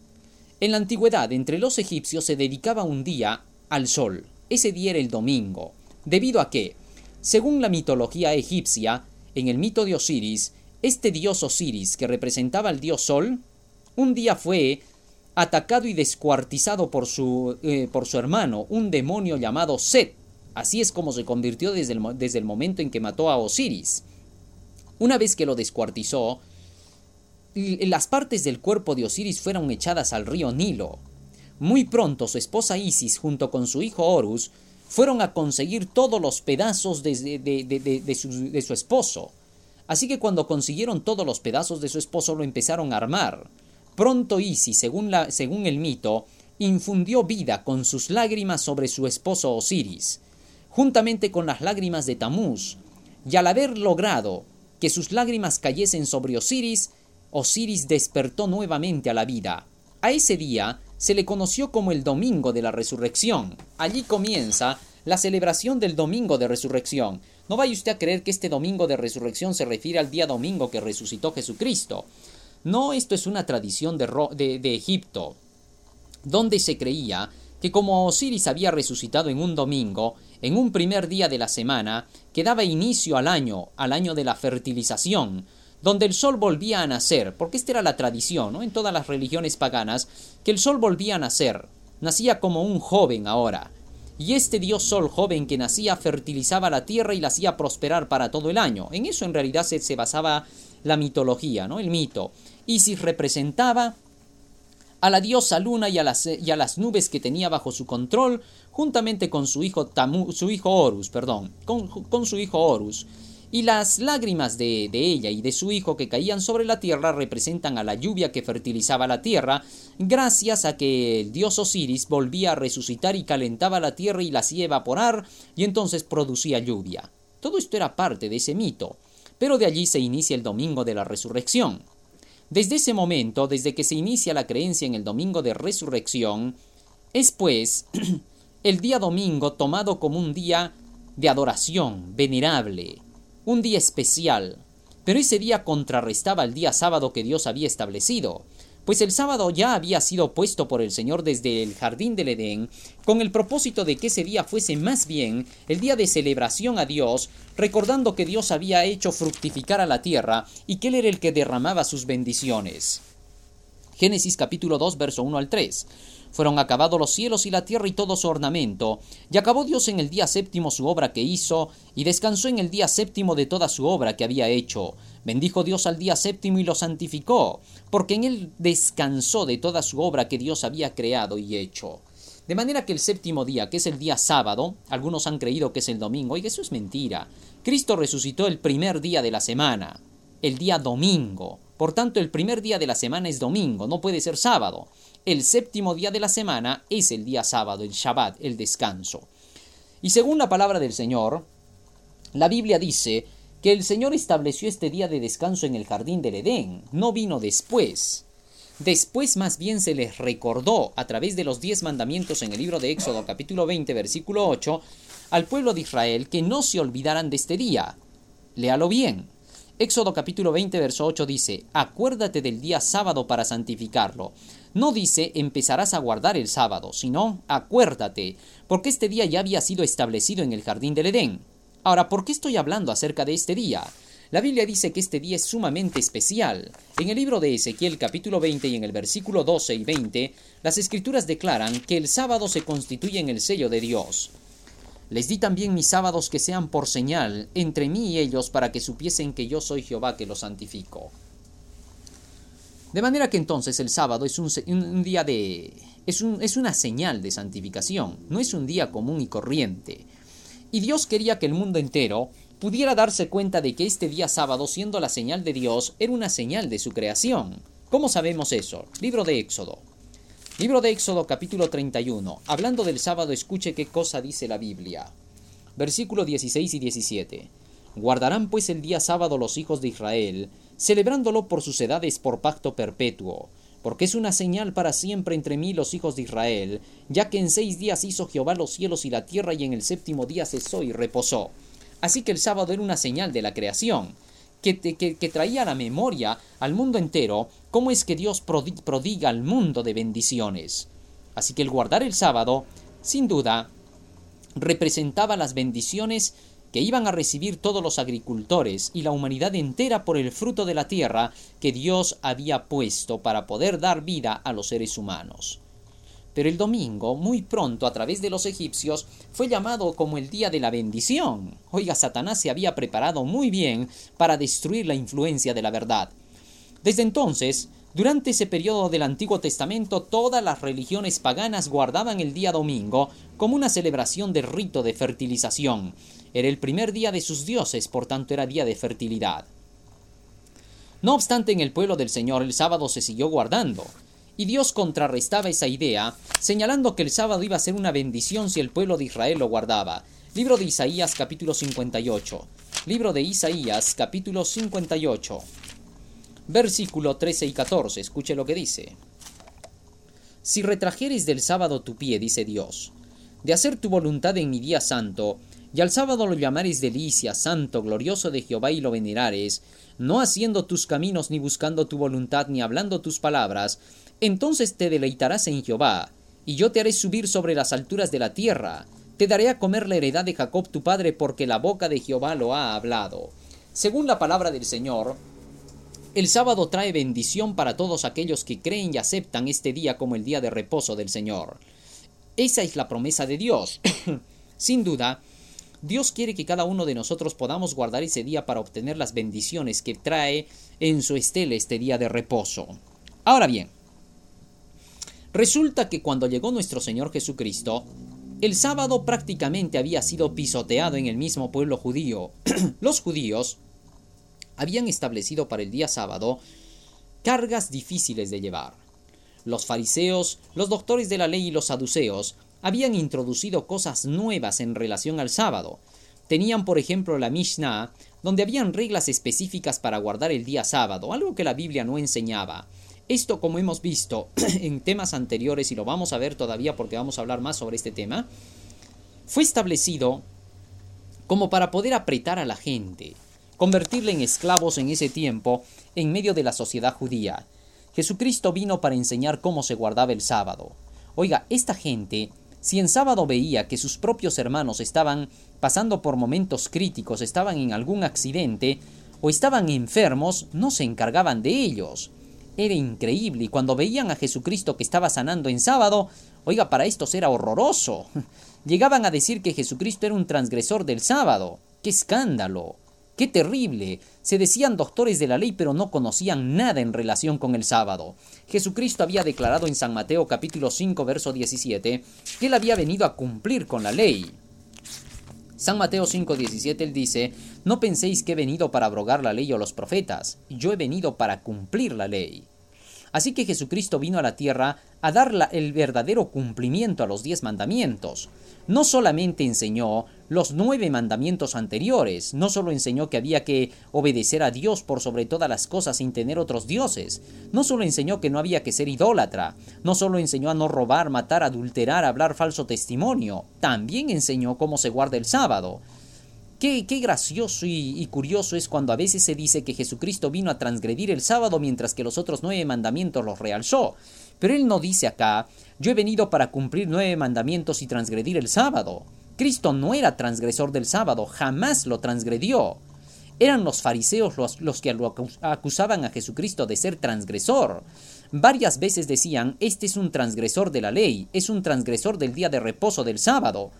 En la antigüedad entre los egipcios se dedicaba un día al sol. Ese día era el domingo. Debido a que, según la mitología egipcia, en el mito de Osiris, este dios Osiris, que representaba al dios Sol, un día fue atacado y descuartizado por su, eh, por su hermano, un demonio llamado Set. Así es como se convirtió desde el, desde el momento en que mató a Osiris. Una vez que lo descuartizó, las partes del cuerpo de Osiris fueron echadas al río Nilo. Muy pronto su esposa Isis junto con su hijo Horus fueron a conseguir todos los pedazos de, su, su esposo. Así que cuando consiguieron todos los pedazos de su esposo lo empezaron a armar. Pronto Isis, según, según el mito, infundió vida con sus lágrimas sobre su esposo Osiris, juntamente con las lágrimas de Tamuz, y al haber logrado que sus lágrimas cayesen sobre Osiris, Osiris despertó nuevamente a la vida. A ese día se le conoció como el Domingo de la Resurrección. Allí comienza la celebración del Domingo de Resurrección. No vaya usted a creer que este Domingo de Resurrección se refiere al día domingo que resucitó Jesucristo. No, esto es una tradición de, de, Egipto. donde se creía que como Osiris había resucitado en un domingo, en un primer día de la semana, que daba inicio al año, al año de la fertilización, donde el sol volvía a nacer, porque esta era la tradición en todas las religiones paganas, que el sol volvía a nacer, nacía como un joven ahora, y este dios sol joven que nacía fertilizaba la tierra y la hacía prosperar para todo el año. En eso en realidad se, se basaba la mitología, ¿no? el mito. Isis representaba a la diosa luna y a las, y a las nubes que tenía bajo su control, juntamente con su hijo, Tamu, su hijo Horus, perdón, con, con su hijo Horus y las lágrimas de, de, ella y de su hijo que caían sobre la tierra representan a la lluvia que fertilizaba la tierra, gracias a que el dios Osiris volvía a resucitar y calentaba la tierra y la hacía evaporar y entonces producía lluvia. Todo esto era parte de ese mito, pero de allí se inicia el domingo de la resurrección. Desde ese momento, desde que se inicia la creencia en el domingo de resurrección, es pues el día domingo tomado como un día de adoración venerable, un día especial, pero ese día contrarrestaba el día sábado que Dios había establecido, pues el sábado ya había sido puesto por el Señor desde el jardín del Edén, con el propósito de que ese día fuese más bien el día de celebración a Dios, recordando que Dios había hecho fructificar a la tierra y que Él era el que derramaba sus bendiciones. Génesis capítulo 2, verso 1 al 3. Fueron acabados los cielos y la tierra y todo su ornamento, y acabó Dios en el día séptimo su obra que hizo, y descansó en el día séptimo de toda su obra que había hecho. Bendijo Dios al día séptimo y lo santificó, porque en él descansó de toda su obra que Dios había creado y hecho. De manera que el séptimo día, que es el día sábado, algunos han creído que es el domingo, y eso es mentira. Cristo resucitó el primer día de la semana, el día domingo. Por tanto, el primer día de la semana es domingo, no puede ser sábado. El séptimo día de la semana es el día sábado, el Shabbat, el descanso. Y según la palabra del Señor, la Biblia dice que el Señor estableció este día de descanso en el jardín del Edén, no vino después. Después más bien se les recordó a través de los diez mandamientos en el libro de Éxodo capítulo 20 versículo 8 al pueblo de Israel que no se olvidaran de este día. Léalo bien. Éxodo capítulo 20 verso 8 dice, acuérdate del día sábado para santificarlo. No dice empezarás a guardar el sábado, sino acuérdate, porque este día ya había sido establecido en el jardín del Edén. Ahora, ¿por qué estoy hablando acerca de este día? La Biblia dice que este día es sumamente especial. En el libro de Ezequiel capítulo 20 y en el versículo 12 y 20, las escrituras declaran que el sábado se constituye en el sello de Dios. Les di también mis sábados que sean por señal entre mí y ellos para que supiesen que yo soy Jehová que los santifico. De manera que entonces el sábado es un, día de... Es, es una señal de santificación, no es un día común y corriente. Y Dios quería que el mundo entero pudiera darse cuenta de que este día sábado, siendo la señal de Dios, era una señal de su creación. ¿Cómo sabemos eso? Libro de Éxodo. Libro de Éxodo capítulo 31. Hablando del sábado, escuche qué cosa dice la Biblia. Versículo 16 y 17. Guardarán pues el día sábado los hijos de Israel, celebrándolo por sus edades por pacto perpetuo, porque es una señal para siempre entre mí los hijos de Israel, ya que en seis días hizo Jehová los cielos y la tierra, y en el séptimo día cesó y reposó. Así que el sábado era una señal de la creación, que, que, que traía a la memoria al mundo entero cómo es que Dios prodiga al mundo de bendiciones. Así que el guardar el sábado, sin duda, representaba las bendiciones que iban a recibir todos los agricultores y la humanidad entera por el fruto de la tierra que Dios había puesto para poder dar vida a los seres humanos. Pero el domingo, muy pronto a través de los egipcios, fue llamado como el día de la bendición. Oiga, Satanás se había preparado muy bien para destruir la influencia de la verdad. Desde entonces, durante ese periodo del Antiguo Testamento, todas las religiones paganas guardaban el día domingo como una celebración de rito de fertilización. Era el primer día de sus dioses, por tanto era día de fertilidad. No obstante, en el pueblo del Señor el sábado se siguió guardando, y Dios contrarrestaba esa idea, señalando que el sábado iba a ser una bendición si el pueblo de Israel lo guardaba. Libro de Isaías capítulo 58. Libro de Isaías capítulo 58. Versículo 13 y 14. Escuche lo que dice. Si retrajeres del sábado tu pie, dice Dios, de hacer tu voluntad en mi día santo, y al sábado lo llamares delicia, santo, glorioso de Jehová y lo venerares, no haciendo tus caminos ni buscando tu voluntad ni hablando tus palabras, Entonces te deleitarás en Jehová, y yo te haré subir sobre las alturas de la tierra. Te daré a comer la heredad de Jacob tu padre, porque la boca de Jehová lo ha hablado. Según la palabra del Señor, el sábado trae bendición para todos aquellos que creen y aceptan este día como el día de reposo del Señor. Esa es la promesa de Dios. Sin duda, Dios quiere que cada uno de nosotros podamos guardar ese día para obtener las bendiciones que trae en su estela este día de reposo. Ahora bien, resulta que cuando llegó nuestro Señor Jesucristo, el sábado prácticamente había sido pisoteado en el mismo pueblo judío. Los judíos habían establecido para el día sábado cargas difíciles de llevar. Los fariseos, los doctores de la ley y los saduceos habían introducido cosas nuevas en relación al sábado. Tenían, por ejemplo, la Mishnah, donde habían reglas específicas para guardar el día sábado, algo que la Biblia no enseñaba. Esto, como hemos visto en temas anteriores, y lo vamos a ver todavía porque vamos a hablar más sobre este tema, fue establecido como para poder apretar a la gente, convertirle en esclavos en ese tiempo en medio de la sociedad judía. Jesucristo vino para enseñar cómo se guardaba el sábado. Oiga, esta gente, si en sábado veía que sus propios hermanos estaban pasando por momentos críticos, estaban en algún accidente o estaban enfermos, no se encargaban de ellos. Era increíble y cuando veían a Jesucristo que estaba sanando en sábado, oiga, para estos era horroroso. Llegaban a decir que Jesucristo era un transgresor del sábado. ¡Qué escándalo! ¡Qué terrible! Se decían doctores de la ley pero no conocían nada en relación con el sábado. Jesucristo había declarado en San Mateo capítulo 5 verso 17 que él había venido a cumplir con la ley. San Mateo 5:17 él dice, No penséis que he venido para abrogar la ley o los profetas, yo he venido para cumplir la ley. Así que Jesucristo vino a la tierra a dar el verdadero cumplimiento a los diez mandamientos. No solamente enseñó los nueve mandamientos anteriores, no solo enseñó que había que obedecer a Dios por sobre todas las cosas sin tener otros dioses, no solo enseñó que no había que ser idólatra, no solo enseñó a no robar, matar, adulterar, hablar falso testimonio, también enseñó cómo se guarda el sábado. Qué, gracioso y, curioso es cuando a veces se dice que Jesucristo vino a transgredir el sábado mientras que los otros nueve mandamientos los realzó. Pero él no dice acá, yo he venido para cumplir nueve mandamientos y transgredir el sábado. Cristo no era transgresor del sábado, jamás lo transgredió. Eran los fariseos los, los que lo acusaban a Jesucristo de ser transgresor. Varias veces decían, este es un transgresor de la ley, es un transgresor del día de reposo del sábado.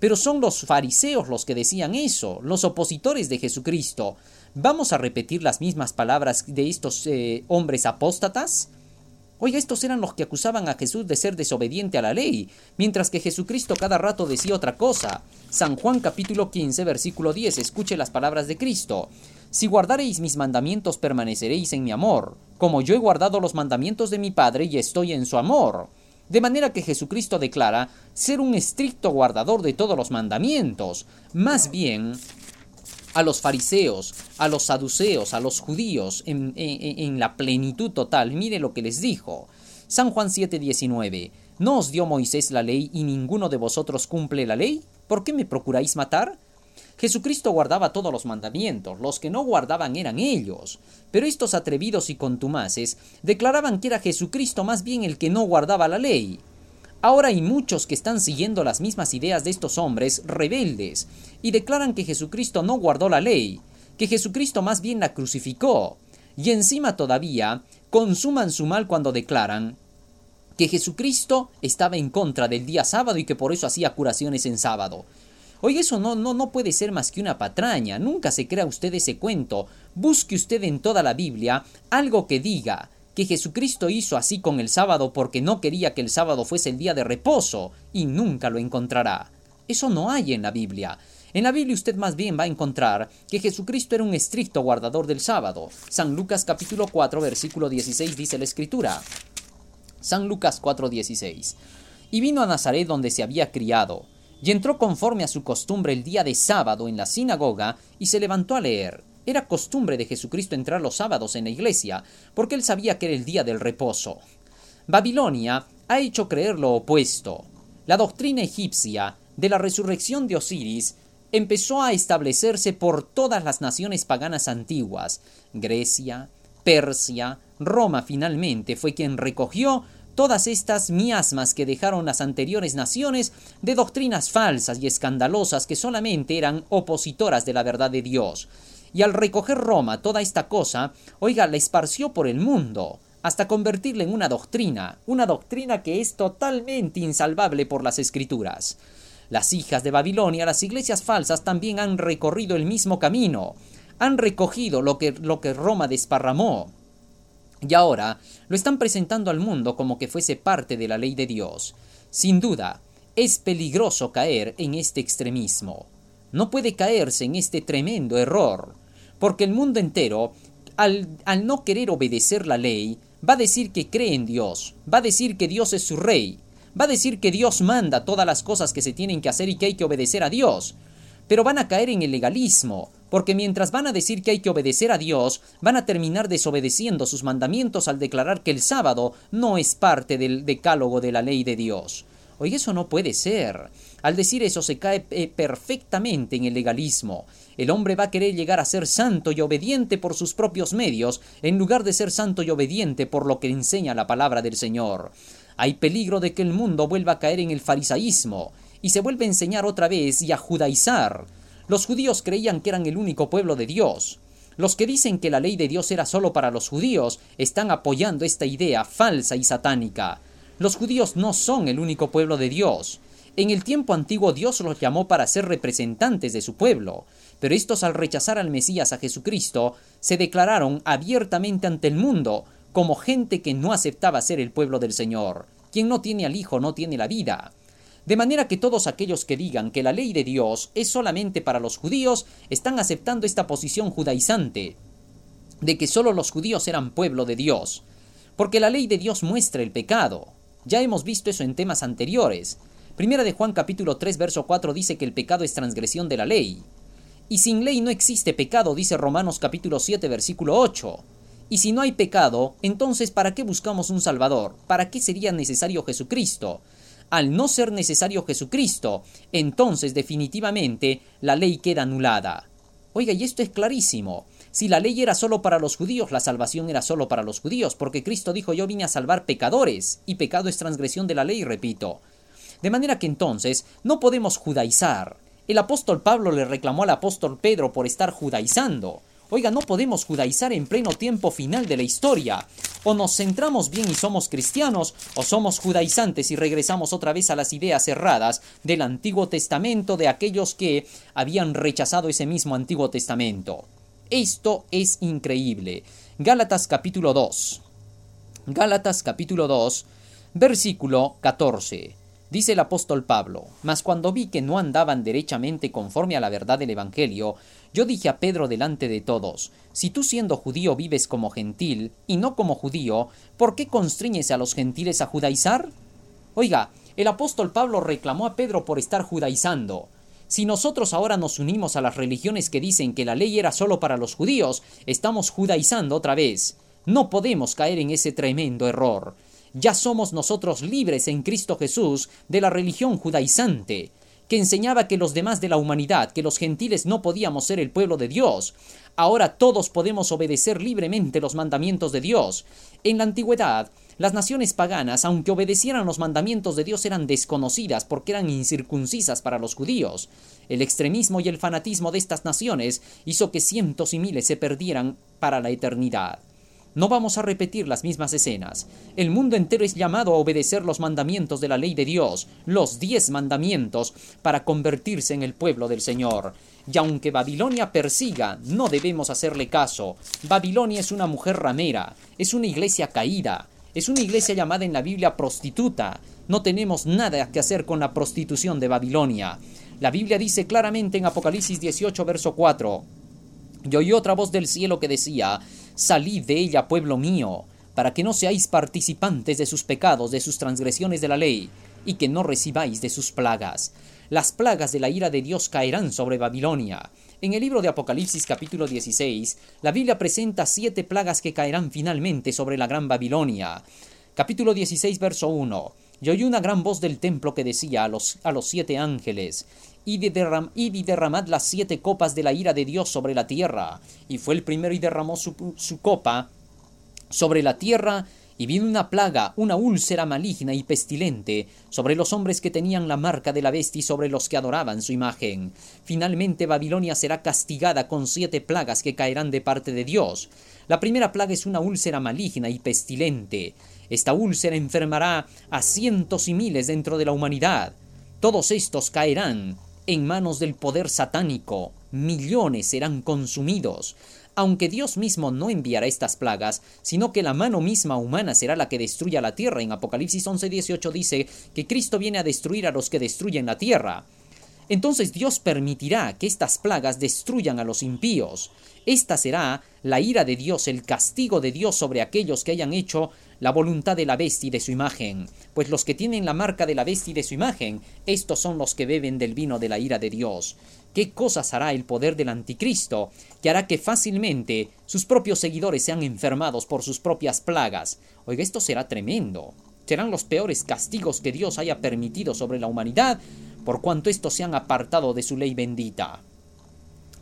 Pero son los fariseos los que decían eso, los opositores de Jesucristo. ¿Vamos a repetir las mismas palabras de estos eh, hombres apóstatas? Oiga, estos eran los que acusaban a Jesús de ser desobediente a la ley, mientras que Jesucristo cada rato decía otra cosa. San Juan capítulo 15 versículo 10, escuche las palabras de Cristo. Si guardareis mis mandamientos permaneceréis en mi amor, como yo he guardado los mandamientos de mi Padre y estoy en su amor. De manera que Jesucristo declara ser un estricto guardador de todos los mandamientos. Más bien, a los fariseos, a los saduceos, a los judíos, en, la plenitud total, mire lo que les dijo. San Juan 7:19. ¿No os dio Moisés la ley y ninguno de vosotros cumple la ley? ¿Por qué me procuráis matar? Jesucristo guardaba todos los mandamientos, los que no guardaban eran ellos. Pero estos atrevidos y contumaces declaraban que era Jesucristo más bien el que no guardaba la ley. Ahora hay muchos que están siguiendo las mismas ideas de estos hombres rebeldes y declaran que Jesucristo no guardó la ley, que Jesucristo más bien la crucificó. Y encima todavía consuman su mal cuando declaran que Jesucristo estaba en contra del día sábado y que por eso hacía curaciones en sábado. Oye, eso no, no, no puede ser más que una patraña. Nunca se crea usted ese cuento. Busque usted en toda la Biblia algo que diga que Jesucristo hizo así con el sábado porque no quería que el sábado fuese el día de reposo, y nunca lo encontrará. Eso no hay en la Biblia. En la Biblia usted más bien va a encontrar que Jesucristo era un estricto guardador del sábado. San Lucas capítulo 4 versículo 16 dice la escritura. San Lucas 4 16. Y vino a Nazaret donde se había criado y entró conforme a su costumbre el día de sábado en la sinagoga y se levantó a leer. Era costumbre de Jesucristo entrar los sábados en la iglesia, porque él sabía que era el día del reposo. Babilonia ha hecho creer lo opuesto. La doctrina egipcia de la resurrección de Osiris empezó a establecerse por todas las naciones paganas antiguas, Grecia, Persia, Roma finalmente fue quien recogió todas estas miasmas que dejaron las anteriores naciones de doctrinas falsas y escandalosas que solamente eran opositoras de la verdad de Dios. Y al recoger Roma toda esta cosa, oiga, la esparció por el mundo, hasta convertirla en una doctrina, una doctrina que es totalmente insalvable por las escrituras. Las hijas de Babilonia, las iglesias falsas, también han recorrido el mismo camino, han recogido lo que, lo que Roma desparramó, y ahora lo están presentando al mundo como que fuese parte de la ley de Dios. Sin duda, es peligroso caer en este extremismo. No puede caerse en este tremendo error, porque el mundo entero, al, no querer obedecer la ley, va a decir que cree en Dios, va a decir que Dios es su rey, va a decir que Dios manda todas las cosas que se tienen que hacer y que hay que obedecer a Dios. Pero van a caer en el legalismo, porque mientras van a decir que hay que obedecer a Dios, van a terminar desobedeciendo sus mandamientos al declarar que el sábado no es parte del decálogo de la ley de Dios. Oye, eso no puede ser. Al decir eso se cae eh, perfectamente en el legalismo. El hombre va a querer llegar a ser santo y obediente por sus propios medios, en lugar de ser santo y obediente por lo que enseña la palabra del Señor. Hay peligro de que el mundo vuelva a caer en el farisaísmo, y se vuelve a enseñar otra vez y a judaizar, los judíos creían que eran el único pueblo de Dios. Los que dicen que la ley de Dios era solo para los judíos están apoyando esta idea falsa y satánica. Los judíos no son el único pueblo de Dios. En el tiempo antiguo Dios los llamó para ser representantes de su pueblo, pero estos al rechazar al Mesías a Jesucristo se declararon abiertamente ante el mundo como gente que no aceptaba ser el pueblo del Señor. Quien no tiene al Hijo no tiene la vida. De manera que todos aquellos que digan que la ley de Dios es solamente para los judíos están aceptando esta posición judaizante, de que solo los judíos eran pueblo de Dios, porque la ley de Dios muestra el pecado. Ya hemos visto eso en temas anteriores. Primera de Juan capítulo 3 verso 4 dice que el pecado es transgresión de la ley. Y sin ley no existe pecado, dice Romanos capítulo 7 versículo 8. Y si no hay pecado, entonces ¿para qué buscamos un Salvador? ¿Para qué sería necesario Jesucristo? Al no ser necesario Jesucristo, entonces definitivamente la ley queda anulada. Oiga, y esto es clarísimo. Si la ley era solo para los judíos, la salvación era solo para los judíos, porque Cristo dijo yo vine a salvar pecadores, y pecado es transgresión de la ley, repito. De manera que entonces no podemos judaizar. El apóstol Pablo le reclamó al apóstol Pedro por estar judaizando. Oiga, no podemos judaizar en pleno tiempo final de la historia. O nos centramos bien y somos cristianos, o somos judaizantes y regresamos otra vez a las ideas erradas del Antiguo Testamento de aquellos que habían rechazado ese mismo Antiguo Testamento. Esto es increíble. Gálatas capítulo 2. Gálatas capítulo 2, versículo 14. Dice el apóstol Pablo, mas cuando vi que no andaban derechamente conforme a la verdad del Evangelio, yo dije a Pedro delante de todos, si tú siendo judío vives como gentil y no como judío, ¿por qué constriñes a los gentiles a judaizar? Oiga, el apóstol Pablo reclamó a Pedro por estar judaizando. Si nosotros ahora nos unimos a las religiones que dicen que la ley era solo para los judíos, estamos judaizando otra vez. No podemos caer en ese tremendo error. Ya somos nosotros libres en Cristo Jesús de la religión judaizante, que enseñaba que los demás de la humanidad, que los gentiles no podíamos ser el pueblo de Dios. Ahora todos podemos obedecer libremente los mandamientos de Dios. En la antigüedad, las naciones paganas, aunque obedecieran los mandamientos de Dios, eran desconocidas porque eran incircuncisas para los judíos. El extremismo y el fanatismo de estas naciones hizo que cientos y miles se perdieran para la eternidad. No vamos a repetir las mismas escenas. El mundo entero es llamado a obedecer los mandamientos de la ley de Dios, los diez mandamientos, para convertirse en el pueblo del Señor. Y aunque Babilonia persiga, no debemos hacerle caso. Babilonia es una mujer ramera, es una iglesia caída, es una iglesia llamada en la Biblia prostituta. No tenemos nada que hacer con la prostitución de Babilonia. La Biblia dice claramente en Apocalipsis 18, verso 4, y oí otra voz del cielo que decía, Salid de ella, pueblo mío, para que no seáis participantes de sus pecados, de sus transgresiones de la ley, y que no recibáis de sus plagas. Las plagas de la ira de Dios caerán sobre Babilonia. En el libro de Apocalipsis capítulo 16, la Biblia presenta siete plagas que caerán finalmente sobre la gran Babilonia. Capítulo 16, verso 1. Y oí una gran voz del templo que decía a los, a los siete ángeles, y y derramad las siete copas de la ira de Dios sobre la tierra. Y fue el primero y derramó su, su copa, sobre la tierra y vino una plaga, una úlcera maligna y pestilente sobre los hombres que tenían la marca de la bestia y sobre los que adoraban su imagen. Finalmente Babilonia será castigada con siete plagas que caerán de parte de Dios. La primera plaga es una úlcera maligna y pestilente. Esta úlcera enfermará a cientos y miles dentro de la humanidad. Todos estos caerán en manos del poder satánico. Millones serán consumidos aunque Dios mismo no enviará estas plagas, sino que la mano misma humana será la que destruya la tierra. En Apocalipsis 11:18 dice que Cristo viene a destruir a los que destruyen la tierra. Entonces Dios permitirá que estas plagas destruyan a los impíos. Esta será la ira de Dios, el castigo de Dios sobre aquellos que hayan hecho la voluntad de la bestia y de su imagen. Pues los que tienen la marca de la bestia y de su imagen, estos son los que beben del vino de la ira de Dios. ¿Qué cosas hará el poder del anticristo que hará que fácilmente sus propios seguidores sean enfermados por sus propias plagas? Oiga, esto será tremendo. Serán los peores castigos que Dios haya permitido sobre la humanidad por cuanto estos se han apartado de su ley bendita.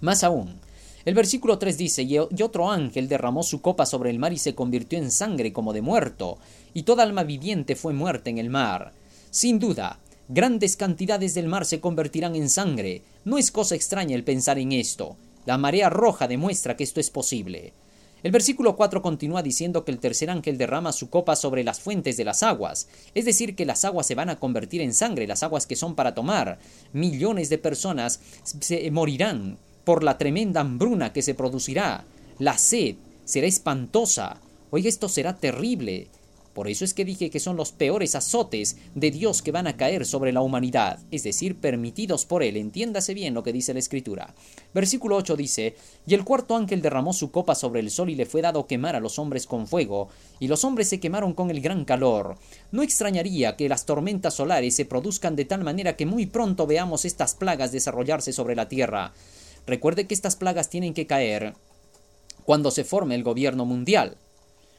Más aún, el versículo 3 dice, y otro ángel derramó su copa sobre el mar y se convirtió en sangre como de muerto, y toda alma viviente fue muerta en el mar. Sin duda, Grandes cantidades del mar se convertirán en sangre. No es cosa extraña el pensar en esto. La marea roja demuestra que esto es posible. El versículo 4 continúa diciendo que el tercer ángel derrama su copa sobre las fuentes de las aguas, es decir, que las aguas se van a convertir en sangre, las aguas que son para tomar. Millones de personas se morirán por la tremenda hambruna que se producirá. La sed será espantosa. Oiga, esto será terrible. Por eso es que dije que son los peores azotes de Dios que van a caer sobre la humanidad, es decir, permitidos por Él. Entiéndase bien lo que dice la Escritura. Versículo 8 dice, Y el cuarto ángel derramó su copa sobre el sol y le fue dado quemar a los hombres con fuego, y los hombres se quemaron con el gran calor. No extrañaría que las tormentas solares se produzcan de tal manera que muy pronto veamos estas plagas desarrollarse sobre la tierra. Recuerde que estas plagas tienen que caer cuando se forme el gobierno mundial.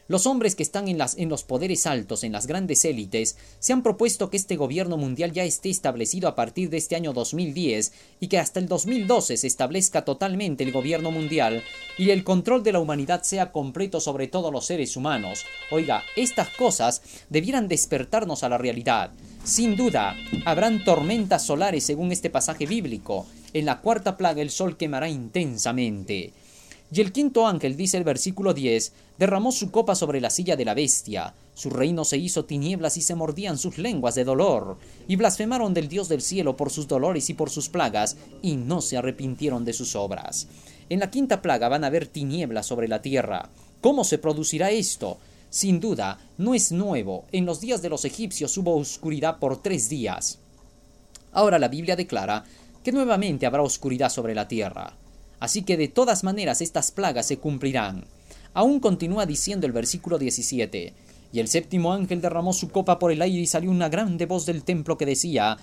Los hombres que están en, los poderes altos, en las grandes élites, se han propuesto que este gobierno mundial ya esté establecido a partir de este año 2010 y que hasta el 2012 se establezca totalmente el gobierno mundial y el control de la humanidad sea completo sobre todos los seres humanos. Oiga, estas cosas debieran despertarnos a la realidad. Sin duda, habrán tormentas solares según este pasaje bíblico. En la cuarta plaga el sol quemará intensamente. Y el quinto ángel, dice el versículo 10, derramó su copa sobre la silla de la bestia. Su reino se hizo tinieblas y se mordían sus lenguas de dolor. Y blasfemaron del Dios del cielo por sus dolores y por sus plagas, y no se arrepintieron de sus obras. En la quinta plaga van a haber tinieblas sobre la tierra. ¿Cómo se producirá esto? Sin duda, no es nuevo. En los días de los egipcios hubo oscuridad por tres días. Ahora la Biblia declara que nuevamente habrá oscuridad sobre la tierra. Así que de todas maneras estas plagas se cumplirán. Aún continúa diciendo el versículo 17. Y el séptimo ángel derramó su copa por el aire y salió una grande voz del templo que decía,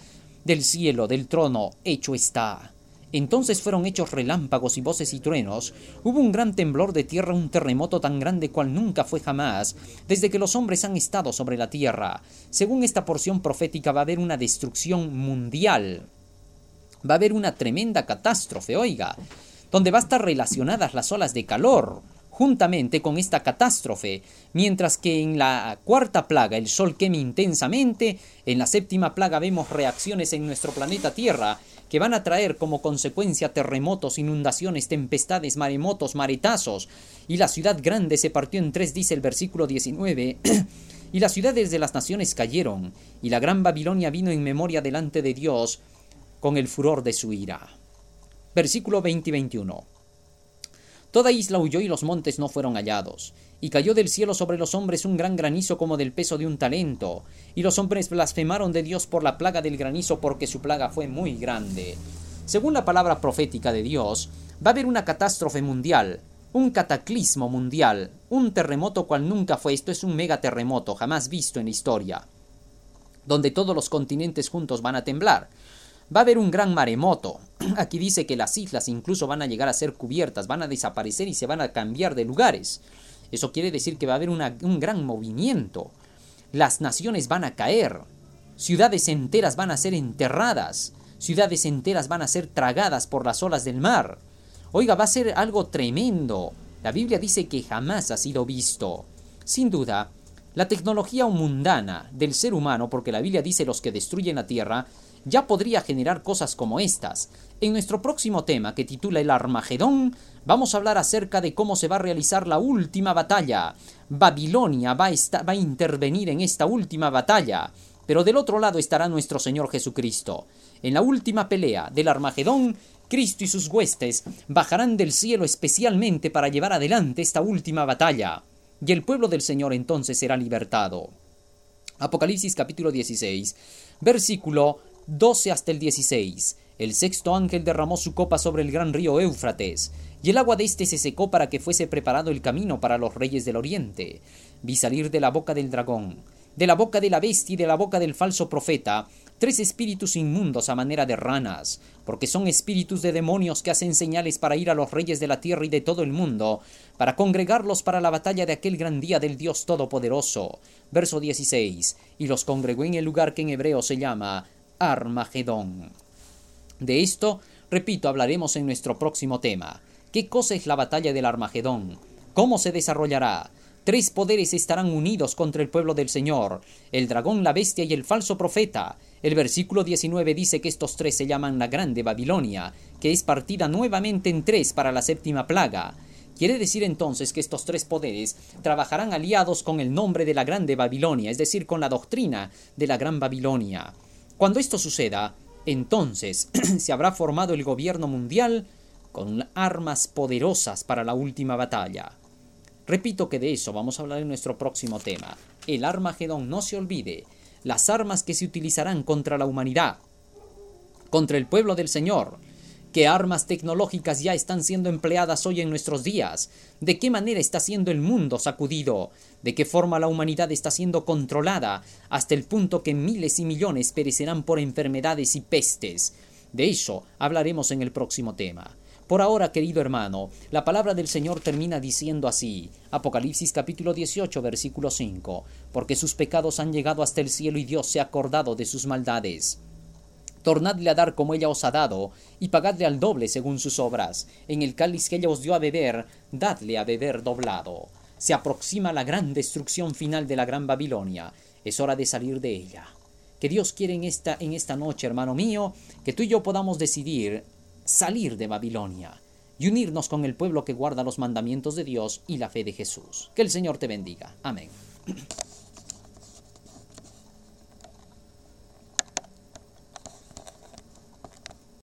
Del cielo, del trono, hecho está. Entonces fueron hechos relámpagos y voces y truenos. Hubo un gran temblor de tierra, un terremoto tan grande cual nunca fue jamás, desde que los hombres han estado sobre la tierra. Según esta porción profética va a haber una destrucción mundial. Va a haber una tremenda catástrofe, oiga donde va a estar relacionadas las olas de calor juntamente con esta catástrofe, mientras que en la cuarta plaga el sol queme intensamente, en la séptima plaga vemos reacciones en nuestro planeta Tierra que van a traer como consecuencia terremotos, inundaciones, tempestades, maremotos, maretazos, y la ciudad grande se partió en tres, dice el versículo 19, y las ciudades de las naciones cayeron, y la gran Babilonia vino en memoria delante de Dios con el furor de su ira. Versículo 20 y 21. Toda isla huyó y los montes no fueron hallados. Y cayó del cielo sobre los hombres un gran granizo como del peso de un talento. Y los hombres blasfemaron de Dios por la plaga del granizo porque su plaga fue muy grande. Según la palabra profética de Dios, va a haber una catástrofe mundial, un cataclismo mundial, un terremoto cual nunca fue. Esto es un megaterremoto jamás visto en la historia, donde todos los continentes juntos van a temblar. Va a haber un gran maremoto. Aquí dice que las islas incluso van a llegar a ser cubiertas, van a desaparecer y se van a cambiar de lugares. Eso quiere decir que va a haber un gran movimiento. Las naciones van a caer. Ciudades enteras van a ser enterradas. Ciudades enteras van a ser tragadas por las olas del mar. Oiga, va a ser algo tremendo. La Biblia dice que jamás ha sido visto. Sin duda, la tecnología mundana del ser humano, porque la Biblia dice los que destruyen la tierra, ya podría generar cosas como estas. En nuestro próximo tema, que titula El Armagedón, vamos a hablar acerca de cómo se va a realizar la última batalla. Babilonia va a, va a intervenir en esta última batalla. Pero del otro lado estará nuestro Señor Jesucristo. En la última pelea del Armagedón, Cristo y sus huestes bajarán del cielo especialmente para llevar adelante esta última batalla. Y el pueblo del Señor entonces será libertado. Apocalipsis capítulo 16, versículo 12 hasta el 16. El sexto ángel derramó su copa sobre el gran río Éufrates, y el agua de éste se secó para que fuese preparado el camino para los reyes del oriente. Vi salir de la boca del dragón, de la boca de la bestia y de la boca del falso profeta, tres espíritus inmundos a manera de ranas, porque son espíritus de demonios que hacen señales para ir a los reyes de la tierra y de todo el mundo, para congregarlos para la batalla de aquel gran día del Dios Todopoderoso. Verso 16. Y los congregó en el lugar que en hebreo se llama Armagedón. De esto, repito, hablaremos en nuestro próximo tema. ¿Qué cosa es la batalla del Armagedón? ¿Cómo se desarrollará? Tres poderes estarán unidos contra el pueblo del Señor, el dragón, la bestia y el falso profeta. El versículo 19 dice que estos tres se llaman la Grande Babilonia, que es partida nuevamente en tres para la séptima plaga. Quiere decir entonces que estos tres poderes trabajarán aliados con el nombre de la Grande Babilonia, es decir, con la doctrina de la Gran Babilonia. Cuando esto suceda, entonces se habrá formado el gobierno mundial con armas poderosas para la última batalla. Repito que de eso vamos a hablar en nuestro próximo tema. El Armagedón, no se olvide, las armas que se utilizarán contra la humanidad, contra el pueblo del Señor, qué armas tecnológicas ya están siendo empleadas hoy en nuestros días, de qué manera está siendo el mundo sacudido, de qué forma la humanidad está siendo controlada, hasta el punto que miles y millones perecerán por enfermedades y pestes. De eso hablaremos en el próximo tema. Por ahora, querido hermano, la palabra del Señor termina diciendo así, Apocalipsis capítulo 18, versículo 5, porque sus pecados han llegado hasta el cielo y Dios se ha acordado de sus maldades. Tornadle a dar como ella os ha dado, y pagadle al doble según sus obras. En el cáliz que ella os dio a beber, dadle a beber doblado. Se aproxima la gran destrucción final de la gran Babilonia. Es hora de salir de ella. Que Dios quiere en esta, en esta noche, hermano mío, que tú y yo podamos decidir salir de Babilonia y unirnos con el pueblo que guarda los mandamientos de Dios y la fe de Jesús. Que el Señor te bendiga. Amén.